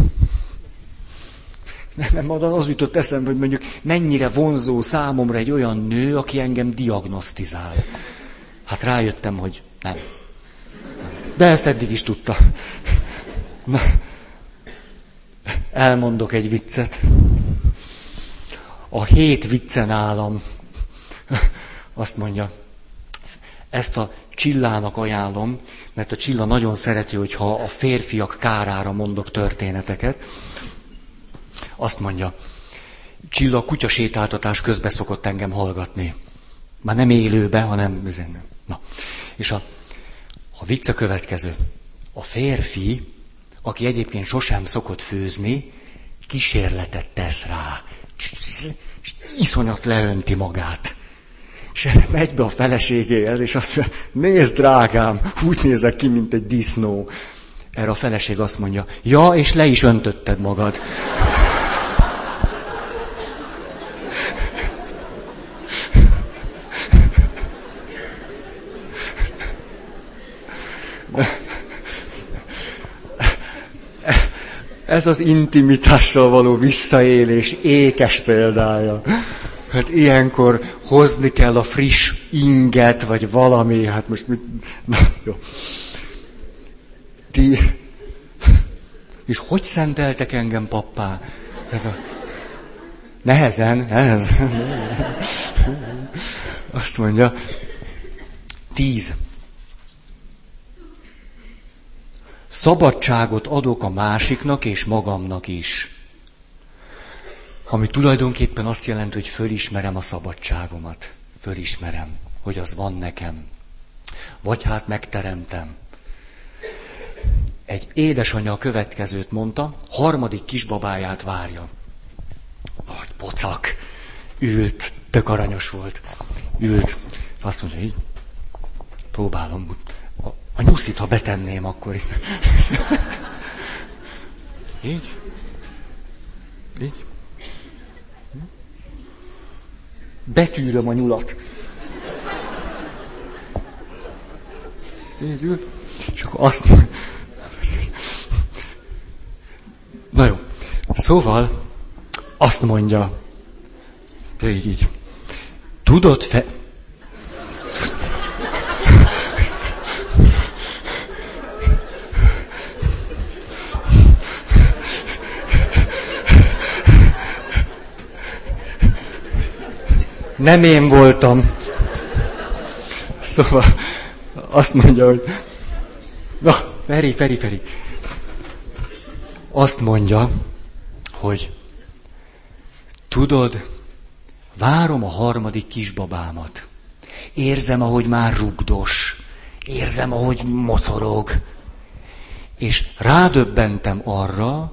S1: Nem, nem, az jutott eszembe, hogy mondjuk mennyire vonzó számomra egy olyan nő, aki engem diagnosztizál. Hát rájöttem, hogy nem. De ezt eddig is tudta. Na, elmondok egy viccet. A hét viccen állam azt mondja, ezt a Csillának ajánlom, mert a Csilla nagyon szereti, hogyha a férfiak kárára mondok történeteket. Azt mondja, Csilla a kutyasétáltatás közbe szokott engem hallgatni. Már nem élőbe, hanem... Na. És a a vicc a következő. A férfi, aki egyébként sosem szokott főzni, kísérletet tesz rá. És iszonyat leönti magát. És megy be a feleségéhez, és azt mondja, nézd drágám, úgy nézek ki, mint egy disznó. Erre a feleség azt mondja, ja, és le is öntötted magad. Ez az intimitással való visszaélés ékes példája. Hát ilyenkor hozni kell a friss inget, vagy valami, hát most mit... Na, jó. Ti... És hogy szenteltek engem, pappá? Ez a... Nehezen, nehezen. Azt mondja, tíz. Szabadságot adok a másiknak és magamnak is. Ami tulajdonképpen azt jelenti, hogy fölismerem a szabadságomat. Fölismerem, hogy az van nekem. Vagy hát megteremtem. Egy édesanyja a következőt mondta, harmadik kisbabáját várja. Nagy pocak. Ült, tök aranyos volt. Ült. Azt mondja, így próbálom A nyuszit, ha betenném, akkor itt. Így? Így? Betűröm a nyulat. Így ül. És akkor azt... Na jó. Szóval azt mondja, így, így. Tudod fe... Nem én voltam. Szóval azt mondja, hogy na, Feri, Feri, Feri. Azt mondja, hogy tudod, várom a harmadik kisbabámat. Érzem, ahogy már rugdos. Érzem, ahogy mocorog. És rádöbbentem arra,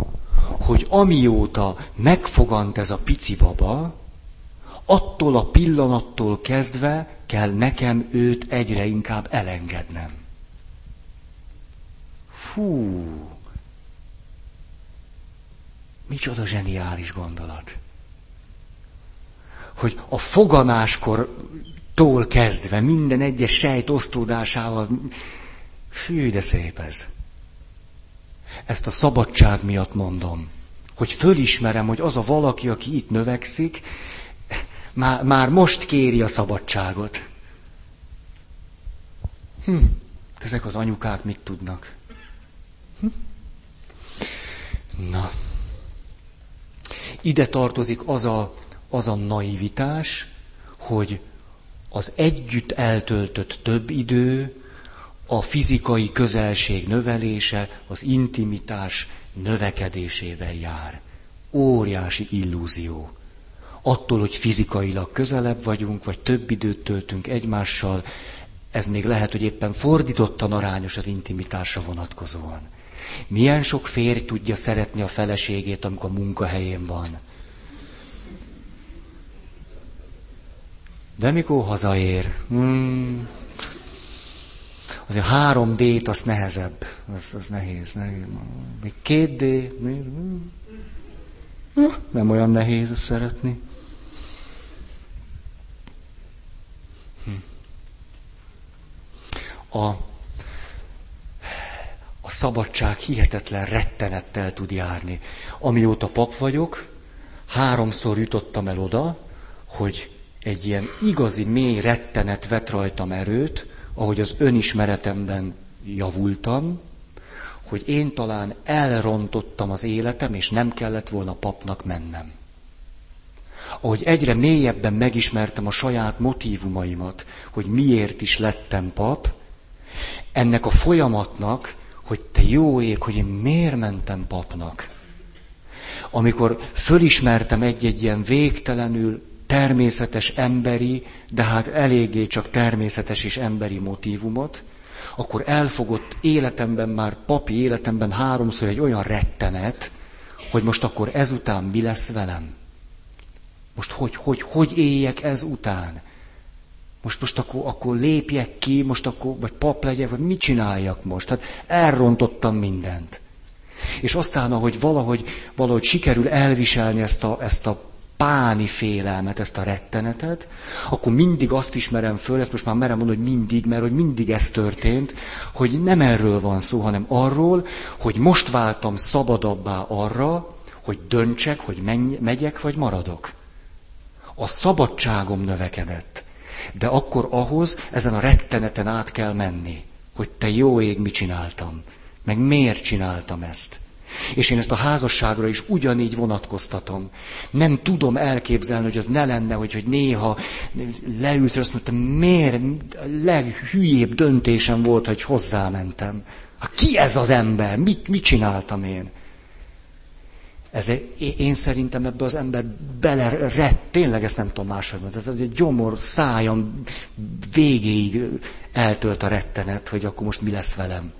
S1: hogy amióta megfogant ez a pici baba, attól a pillanattól kezdve kell nekem őt egyre inkább elengednem. Fú, micsoda zseniális gondolat. Hogy a foganáskor kezdve, minden egyes sejt osztódásával, fű, de szép ez. Ezt a szabadság miatt mondom, hogy fölismerem, hogy az a valaki, aki itt növekszik, már, már most kéri a szabadságot. Hm, ezek az anyukák mit tudnak? Hm? Na. Ide tartozik az a, az a naivitás, hogy az együtt eltöltött több idő, a fizikai közelség növelése, az intimitás növekedésével jár. Óriási illúzió attól, hogy fizikailag közelebb vagyunk, vagy több időt töltünk egymással, ez még lehet, hogy éppen fordítottan arányos az intimitásra vonatkozóan. Milyen sok férj tudja szeretni a feleségét, amikor a munkahelyén van. De mikor hazaér? Hmm. Azért három D-t az nehezebb. Az, az nehéz, nehéz. Még két D. Nem olyan nehéz ezt szeretni. A, a szabadság hihetetlen rettenettel tud járni. Amióta pap vagyok, háromszor jutottam el oda, hogy egy ilyen igazi mély rettenet vett rajtam erőt, ahogy az önismeretemben javultam, hogy én talán elrontottam az életem, és nem kellett volna papnak mennem. Ahogy egyre mélyebben megismertem a saját motívumaimat, hogy miért is lettem pap, ennek a folyamatnak, hogy te jó ég, hogy én miért mentem papnak. Amikor fölismertem egy-egy ilyen végtelenül természetes emberi, de hát eléggé csak természetes és emberi motivumot, akkor elfogott életemben, már papi életemben háromszor egy olyan rettenet, hogy most akkor ezután mi lesz velem? Most hogy, hogy, hogy éljek ezután? Most, most akkor, akkor lépjek ki, most akkor, vagy pap legyek, vagy mit csináljak most? Tehát elrontottam mindent. És aztán, ahogy valahogy, valahogy sikerül elviselni ezt a, ezt a páni félelmet, ezt a rettenetet, akkor mindig azt ismerem föl, ezt most már merem mondani, hogy mindig, mert hogy mindig ez történt, hogy nem erről van szó, hanem arról, hogy most váltam szabadabbá arra, hogy döntsek, hogy menj, megyek, vagy maradok. A szabadságom növekedett. De akkor ahhoz ezen a retteneten át kell menni, hogy te jó ég, mit csináltam, meg miért csináltam ezt. És én ezt a házasságra is ugyanígy vonatkoztatom. Nem tudom elképzelni, hogy az ne lenne, hogy, hogy néha leült, azt mondtam, miért leghülyébb döntésem volt, hogy hozzámentem. Ha ki ez az ember? Mit, mit csináltam én? Ez, én szerintem ebbe az ember belerett, tényleg ezt nem tudom máshogy mondani, ez egy gyomor, szájam végéig eltölt a rettenet, hogy akkor most mi lesz velem.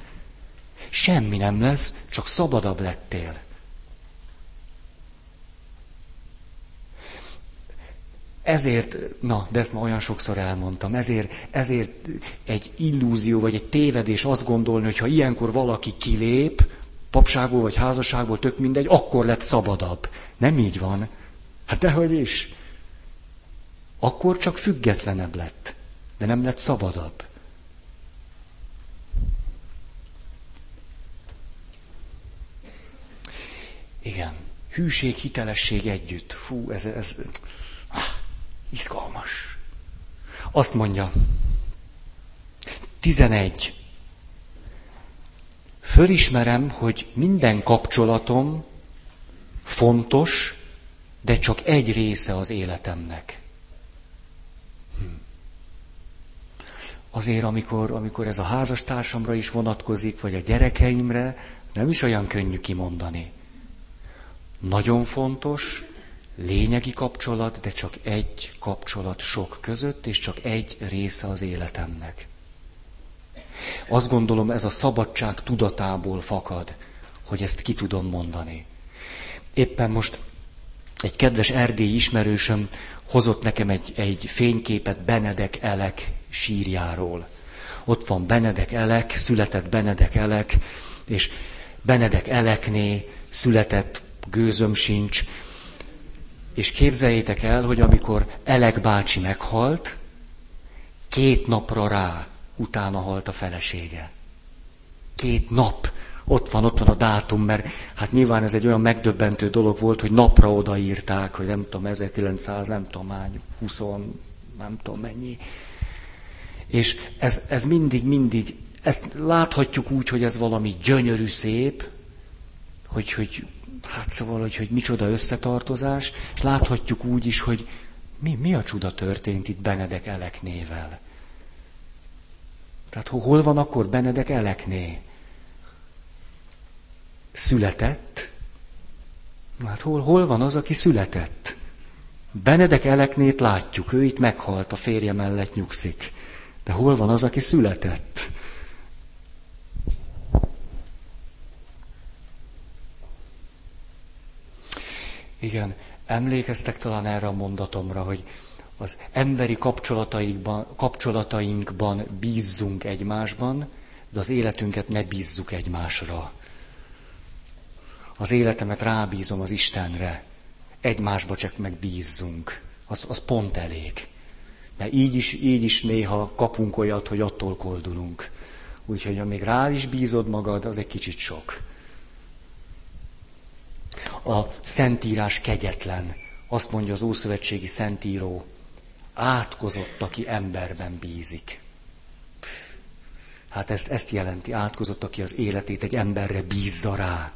S1: Semmi nem lesz, csak szabadabb lettél. ezért, na, de ezt már olyan sokszor elmondtam, ezért, ezért egy illúzió vagy egy tévedés azt gondolni, hogy ha ilyenkor valaki kilép, papságból vagy házasságból, tök mindegy, akkor lett szabadabb. Nem így van. Hát dehogy is. Akkor csak függetlenebb lett, de nem lett szabadabb. Igen. Hűség, hitelesség együtt. Fú, ez, ez ah, izgalmas. Azt mondja, 11. Fölismerem, hogy minden kapcsolatom fontos, de csak egy része az életemnek. Hm. Azért, amikor, amikor ez a házastársamra is vonatkozik, vagy a gyerekeimre, nem is olyan könnyű kimondani. Nagyon fontos, lényegi kapcsolat, de csak egy kapcsolat sok között, és csak egy része az életemnek. Azt gondolom, ez a szabadság tudatából fakad, hogy ezt ki tudom mondani. Éppen most egy kedves erdélyi ismerősöm hozott nekem egy, egy fényképet Benedek Elek sírjáról. Ott van Benedek Elek, született Benedek Elek, és Benedek Elekné született gőzöm sincs. És képzeljétek el, hogy amikor Elek bácsi meghalt, két napra rá utána halt a felesége. Két nap. Ott van, ott van a dátum, mert hát nyilván ez egy olyan megdöbbentő dolog volt, hogy napra odaírták, hogy nem tudom, 1900, nem tudom, hány, 20, nem tudom mennyi. És ez, ez mindig, mindig, ezt láthatjuk úgy, hogy ez valami gyönyörű szép, hogy, hogy hát szóval, hogy, hogy micsoda összetartozás, és láthatjuk úgy is, hogy mi, mi a csuda történt itt Benedek Eleknével. Tehát hol van akkor Benedek Elekné? Született? Hát hol, hol van az, aki született? Benedek Eleknét látjuk, ő itt meghalt, a férje mellett nyugszik. De hol van az, aki született? Igen, emlékeztek talán erre a mondatomra, hogy az emberi kapcsolatainkban, kapcsolatainkban bízzunk egymásban, de az életünket ne bízzuk egymásra. Az életemet rábízom az Istenre, egymásba csak megbízzunk. Az, az pont elég. De így is, így is néha kapunk olyat, hogy attól koldulunk. Úgyhogy amíg rá is bízod magad, az egy kicsit sok. A Szentírás kegyetlen. Azt mondja az Ószövetségi Szentíró, átkozott, aki emberben bízik. Hát ezt, ezt jelenti, átkozott, aki az életét egy emberre bízza rá.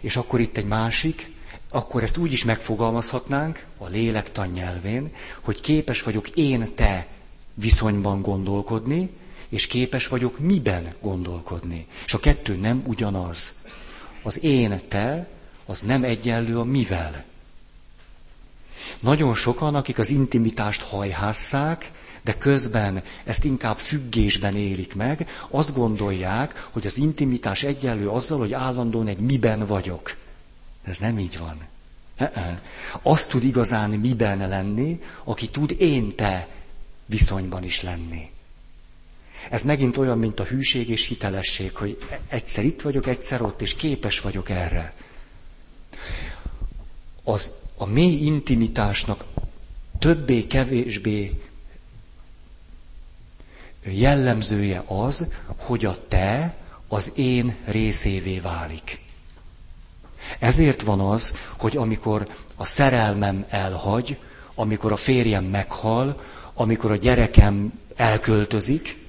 S1: És akkor itt egy másik, akkor ezt úgy is megfogalmazhatnánk a lélektan nyelvén, hogy képes vagyok én te viszonyban gondolkodni, és képes vagyok miben gondolkodni. És a kettő nem ugyanaz. Az én te, az nem egyenlő a mivel. Nagyon sokan, akik az intimitást hajhásszák, de közben ezt inkább függésben élik meg, azt gondolják, hogy az intimitás egyenlő azzal, hogy állandóan egy miben vagyok. De ez nem így van. Azt tud igazán miben lenni, aki tud én-te viszonyban is lenni. Ez megint olyan, mint a hűség és hitelesség, hogy egyszer itt vagyok, egyszer ott, és képes vagyok erre. Az a mély intimitásnak többé-kevésbé jellemzője az, hogy a te az én részévé válik. Ezért van az, hogy amikor a szerelmem elhagy, amikor a férjem meghal, amikor a gyerekem elköltözik,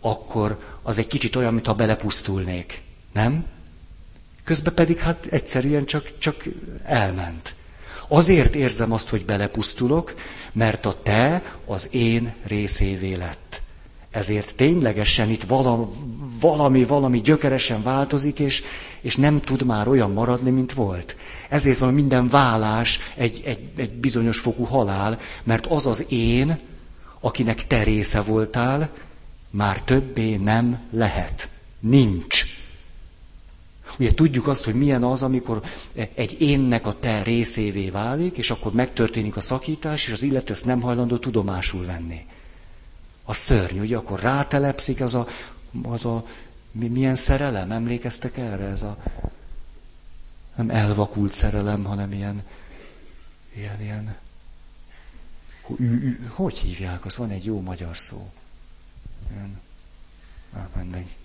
S1: akkor az egy kicsit olyan, mintha belepusztulnék. Nem? Közben pedig hát egyszerűen csak, csak elment. Azért érzem azt, hogy belepusztulok, mert a te az én részévé lett. Ezért ténylegesen itt valami, valami, gyökeresen változik, és, és nem tud már olyan maradni, mint volt. Ezért van minden vállás egy, egy, egy bizonyos fokú halál, mert az az én, akinek te része voltál, már többé nem lehet. Nincs. Ugye tudjuk azt, hogy milyen az, amikor egy énnek a te részévé válik, és akkor megtörténik a szakítás, és az illető ezt nem hajlandó tudomásul venni. A szörny, ugye akkor rátelepszik az a, az a mi, milyen szerelem, emlékeztek erre? Ez a nem elvakult szerelem, hanem ilyen, ilyen, ilyen, hogy hívják, az van egy jó magyar szó. Ilyen, ah, mindegy.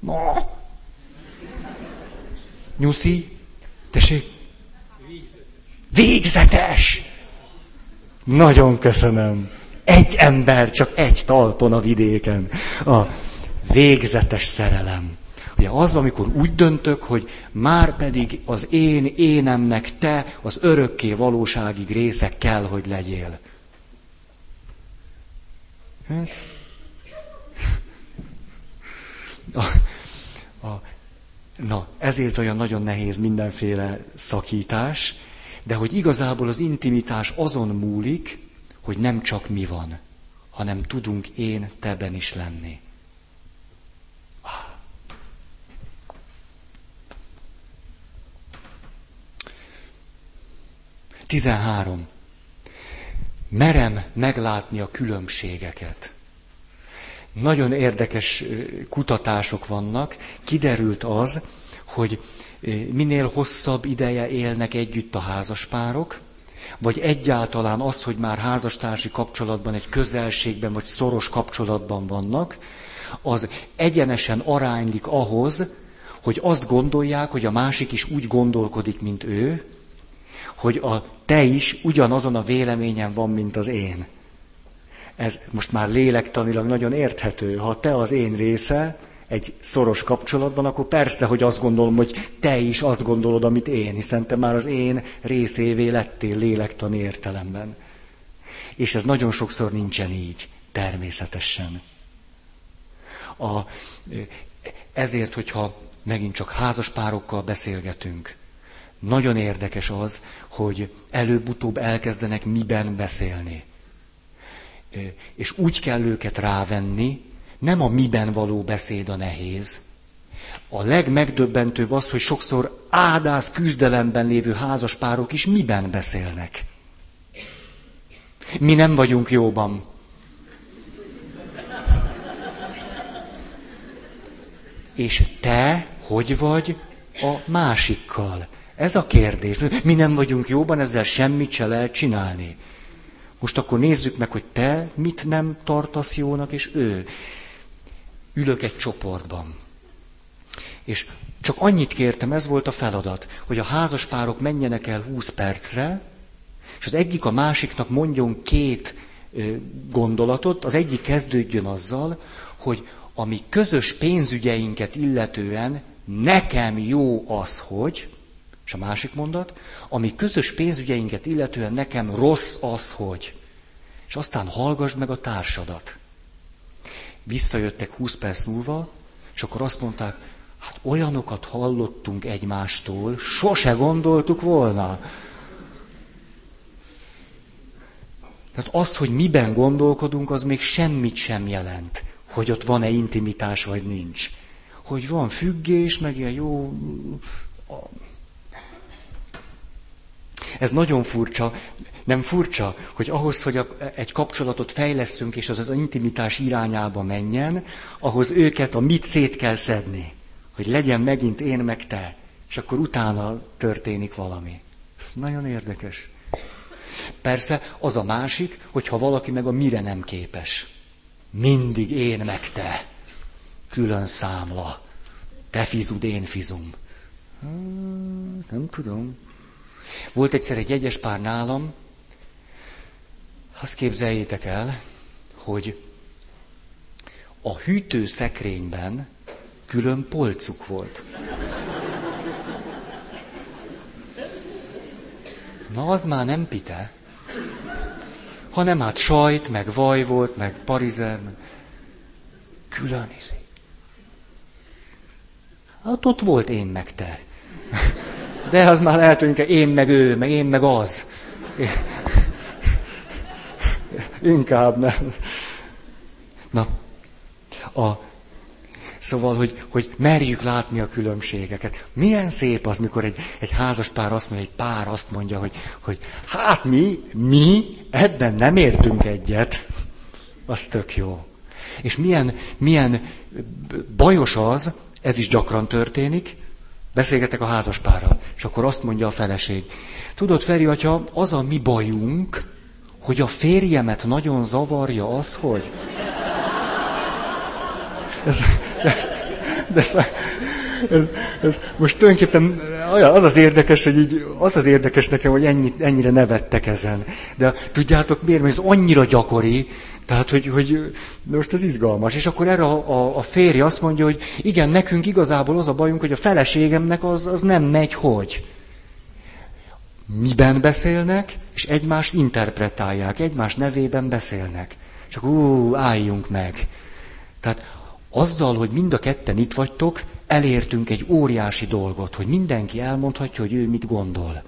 S1: Ma! Nyuszi? Tessék? Végzetes! Nagyon köszönöm. Egy ember, csak egy talpon a vidéken. A végzetes szerelem. Ugye az, amikor úgy döntök, hogy már pedig az én énemnek te az örökké valóságig része kell, hogy legyél. Hát? A, na, ezért olyan nagyon nehéz mindenféle szakítás, de hogy igazából az intimitás azon múlik, hogy nem csak mi van, hanem tudunk én teben is lenni. 13. Merem meglátni a különbségeket. Nagyon érdekes kutatások vannak. Kiderült az, hogy minél hosszabb ideje élnek együtt a házaspárok, vagy egyáltalán az, hogy már házastársi kapcsolatban, egy közelségben vagy szoros kapcsolatban vannak, az egyenesen aránylik ahhoz, hogy azt gondolják, hogy a másik is úgy gondolkodik, mint ő, hogy a te is ugyanazon a véleményen van, mint az én. Ez most már lélektanilag nagyon érthető. Ha te az én része egy szoros kapcsolatban, akkor persze, hogy azt gondolom, hogy te is azt gondolod, amit én, hiszen te már az én részévé lettél lélektani értelemben. És ez nagyon sokszor nincsen így, természetesen. A, ezért, hogyha megint csak házaspárokkal beszélgetünk, nagyon érdekes az, hogy előbb-utóbb elkezdenek miben beszélni. És úgy kell őket rávenni, nem a miben való beszéd a nehéz. A legmegdöbbentőbb az, hogy sokszor ádász küzdelemben lévő házaspárok is miben beszélnek. Mi nem vagyunk jóban. És te hogy vagy a másikkal? Ez a kérdés. Mi nem vagyunk jóban, ezzel semmit se lehet csinálni. Most akkor nézzük meg, hogy te mit nem tartasz jónak, és ő. Ülök egy csoportban. És csak annyit kértem, ez volt a feladat, hogy a házaspárok menjenek el 20 percre, és az egyik a másiknak mondjon két gondolatot, az egyik kezdődjön azzal, hogy ami közös pénzügyeinket illetően nekem jó az, hogy, és a másik mondat, ami közös pénzügyeinket illetően nekem rossz az, hogy. És aztán hallgassd meg a társadat. Visszajöttek 20 perc múlva, és akkor azt mondták, hát olyanokat hallottunk egymástól, sose gondoltuk volna. Tehát az, hogy miben gondolkodunk, az még semmit sem jelent, hogy ott van-e intimitás, vagy nincs. Hogy van függés, meg ilyen jó ez nagyon furcsa, nem furcsa, hogy ahhoz, hogy a, egy kapcsolatot fejleszünk, és az az intimitás irányába menjen, ahhoz őket a mit szét kell szedni. Hogy legyen megint én meg te. És akkor utána történik valami. Ez nagyon érdekes. Persze az a másik, hogyha valaki meg a mire nem képes. Mindig én meg te. Külön számla. Te fizud, én fizum. Nem tudom. Volt egyszer egy egyes pár nálam, azt képzeljétek el, hogy a hűtőszekrényben külön polcuk volt. Na, az már nem pite, hanem hát sajt, meg vaj volt, meg parizer, meg külön izé. Hát ott volt én meg te. De az már hogy én meg ő, meg én meg az. Inkább nem. Na, a, Szóval, hogy, hogy merjük látni a különbségeket. Milyen szép az, mikor egy, egy házas pár azt mondja, egy pár azt mondja, hogy, hogy hát mi, mi ebben nem értünk egyet. Az tök jó. És milyen, milyen bajos az, ez is gyakran történik, beszélgetek a házaspárral, és akkor azt mondja a feleség. Tudod, Feri atya, az a mi bajunk, hogy a férjemet nagyon zavarja az, hogy... Ez, de, ez, ez, ez, most tulajdonképpen az az érdekes, hogy így, az az érdekes nekem, hogy ennyi, ennyire nevettek ezen. De tudjátok miért? Mert ez annyira gyakori, tehát, hogy, hogy most ez izgalmas. És akkor erre a, a, a férj azt mondja, hogy igen, nekünk igazából az a bajunk, hogy a feleségemnek az, az nem megy, hogy. Miben beszélnek, és egymást interpretálják, egymás nevében beszélnek. Csak ú, álljunk meg. Tehát azzal, hogy mind a ketten itt vagytok, elértünk egy óriási dolgot, hogy mindenki elmondhatja, hogy ő mit gondol.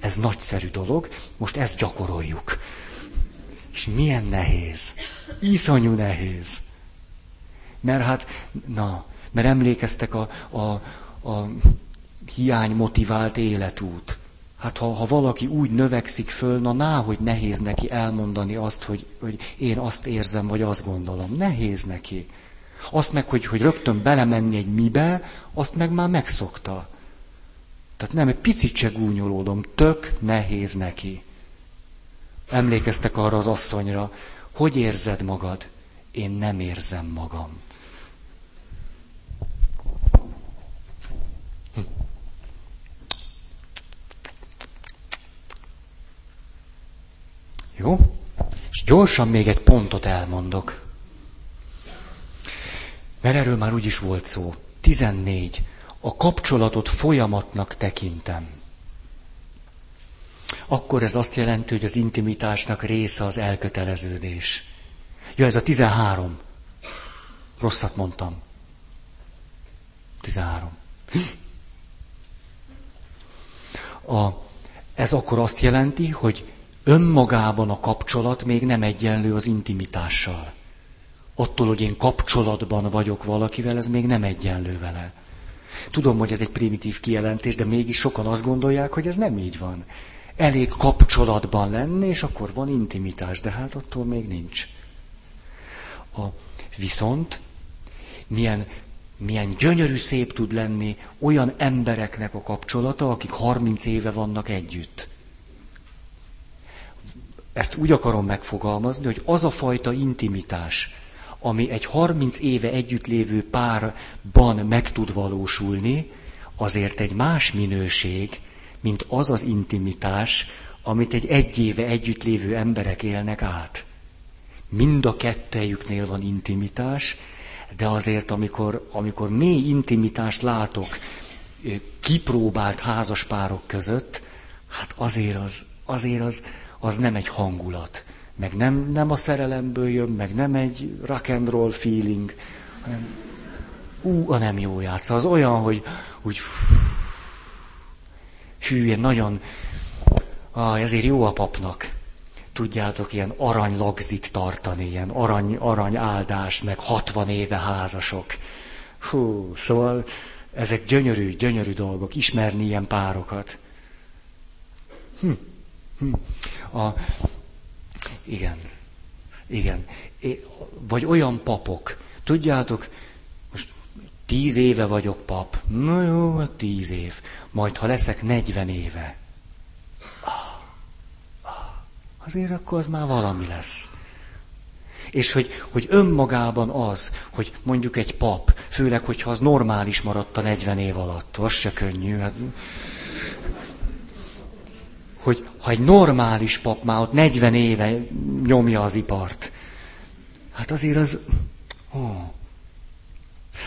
S1: Ez nagyszerű dolog, most ezt gyakoroljuk. És milyen nehéz. Iszonyú nehéz. Mert hát, na, mert emlékeztek a, a, a hiány motivált életút. Hát ha, ha valaki úgy növekszik föl, na ná, hogy nehéz neki elmondani azt, hogy, hogy én azt érzem, vagy azt gondolom. Nehéz neki. Azt meg, hogy, hogy rögtön belemenni egy mibe, azt meg már megszokta. Tehát nem, egy picit se gúnyolódom, tök nehéz neki. Emlékeztek arra az asszonyra, hogy érzed magad? Én nem érzem magam. Hm. Jó? És gyorsan még egy pontot elmondok. Mert erről már úgy is volt szó. 14. A kapcsolatot folyamatnak tekintem. Akkor ez azt jelenti, hogy az intimitásnak része az elköteleződés. Ja, ez a 13. Rosszat mondtam. 13. A, ez akkor azt jelenti, hogy önmagában a kapcsolat még nem egyenlő az intimitással attól, hogy én kapcsolatban vagyok valakivel, ez még nem egyenlő vele. Tudom, hogy ez egy primitív kijelentés, de mégis sokan azt gondolják, hogy ez nem így van. Elég kapcsolatban lenni, és akkor van intimitás, de hát attól még nincs. A, viszont milyen, milyen gyönyörű szép tud lenni olyan embereknek a kapcsolata, akik 30 éve vannak együtt. Ezt úgy akarom megfogalmazni, hogy az a fajta intimitás, ami egy 30 éve együtt lévő párban meg tud valósulni, azért egy más minőség, mint az az intimitás, amit egy egy éve együtt lévő emberek élnek át. Mind a kettejüknél van intimitás, de azért, amikor, amikor mély intimitást látok kipróbált házaspárok között, hát azért az, azért az, az nem egy hangulat meg nem, nem a szerelemből jön, meg nem egy rock and roll feeling, hanem ú, a nem jó játsza. Az olyan, hogy úgy hű, ilyen nagyon, ah, ezért jó a papnak. Tudjátok, ilyen aranylagzit tartani, ilyen arany, arany áldás, meg 60 éve házasok. Hú, szóval ezek gyönyörű, gyönyörű dolgok, ismerni ilyen párokat. Hm. Hm. A, igen. Igen. Vagy olyan papok. Tudjátok, most tíz éve vagyok pap. Na jó, hát tíz év. Majd, ha leszek negyven éve. Ah, ah, azért akkor az már valami lesz. És hogy, hogy önmagában az, hogy mondjuk egy pap, főleg, hogyha az normális maradt a 40 év alatt, az se könnyű. Hát, hogy ha egy normális pap már ott 40 éve nyomja az ipart, hát azért az... Ó.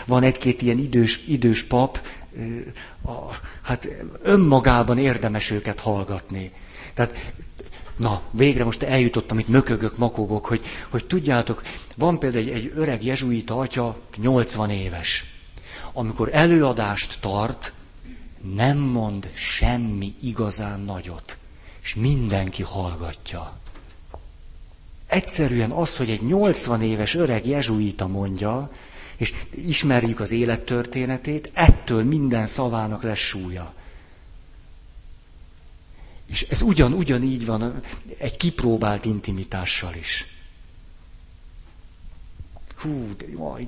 S1: Van egy-két ilyen idős, idős pap, hát önmagában érdemes őket hallgatni. Tehát, na, végre most eljutottam, itt mökögök, makogok, hogy, hogy tudjátok, van például egy, egy öreg jezsuita atya, 80 éves. Amikor előadást tart, nem mond semmi igazán nagyot és mindenki hallgatja. Egyszerűen az, hogy egy 80 éves öreg jezsuita mondja, És ismerjük az élettörténetét, ettől minden szavának lesz súlya. És ez ugyan, ugyanígy van egy kipróbált intimitással is. Hú, de jaj,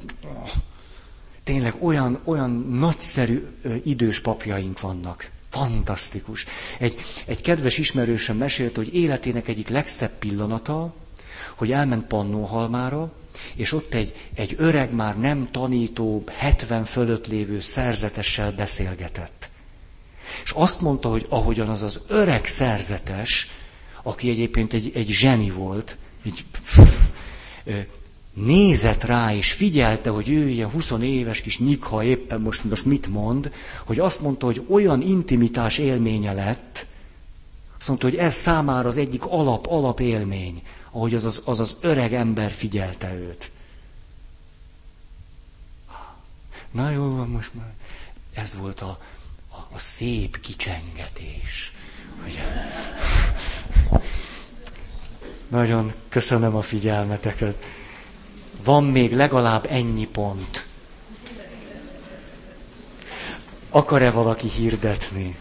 S1: tényleg olyan, olyan nagyszerű idős papjaink vannak. Fantasztikus. Egy, egy kedves ismerősöm mesélt, hogy életének egyik legszebb pillanata, hogy elment Pannóhalmára, és ott egy, egy öreg, már nem tanító, 70 fölött lévő szerzetessel beszélgetett. És azt mondta, hogy ahogyan az az öreg szerzetes, aki egyébként egy, egy zseni volt, így pff, nézett rá, és figyelte, hogy ő ilyen 20 éves kis nyikha éppen most, most mit mond, hogy azt mondta, hogy olyan intimitás élménye lett, azt mondta, hogy ez számára az egyik alap, alap élmény, ahogy az az, az az öreg ember figyelte őt. Na jó van, most már. Ez volt a, a, a szép kicsengetés. Hogy... Nagyon köszönöm a figyelmeteket. Van még legalább ennyi pont. Akar-e valaki hirdetni?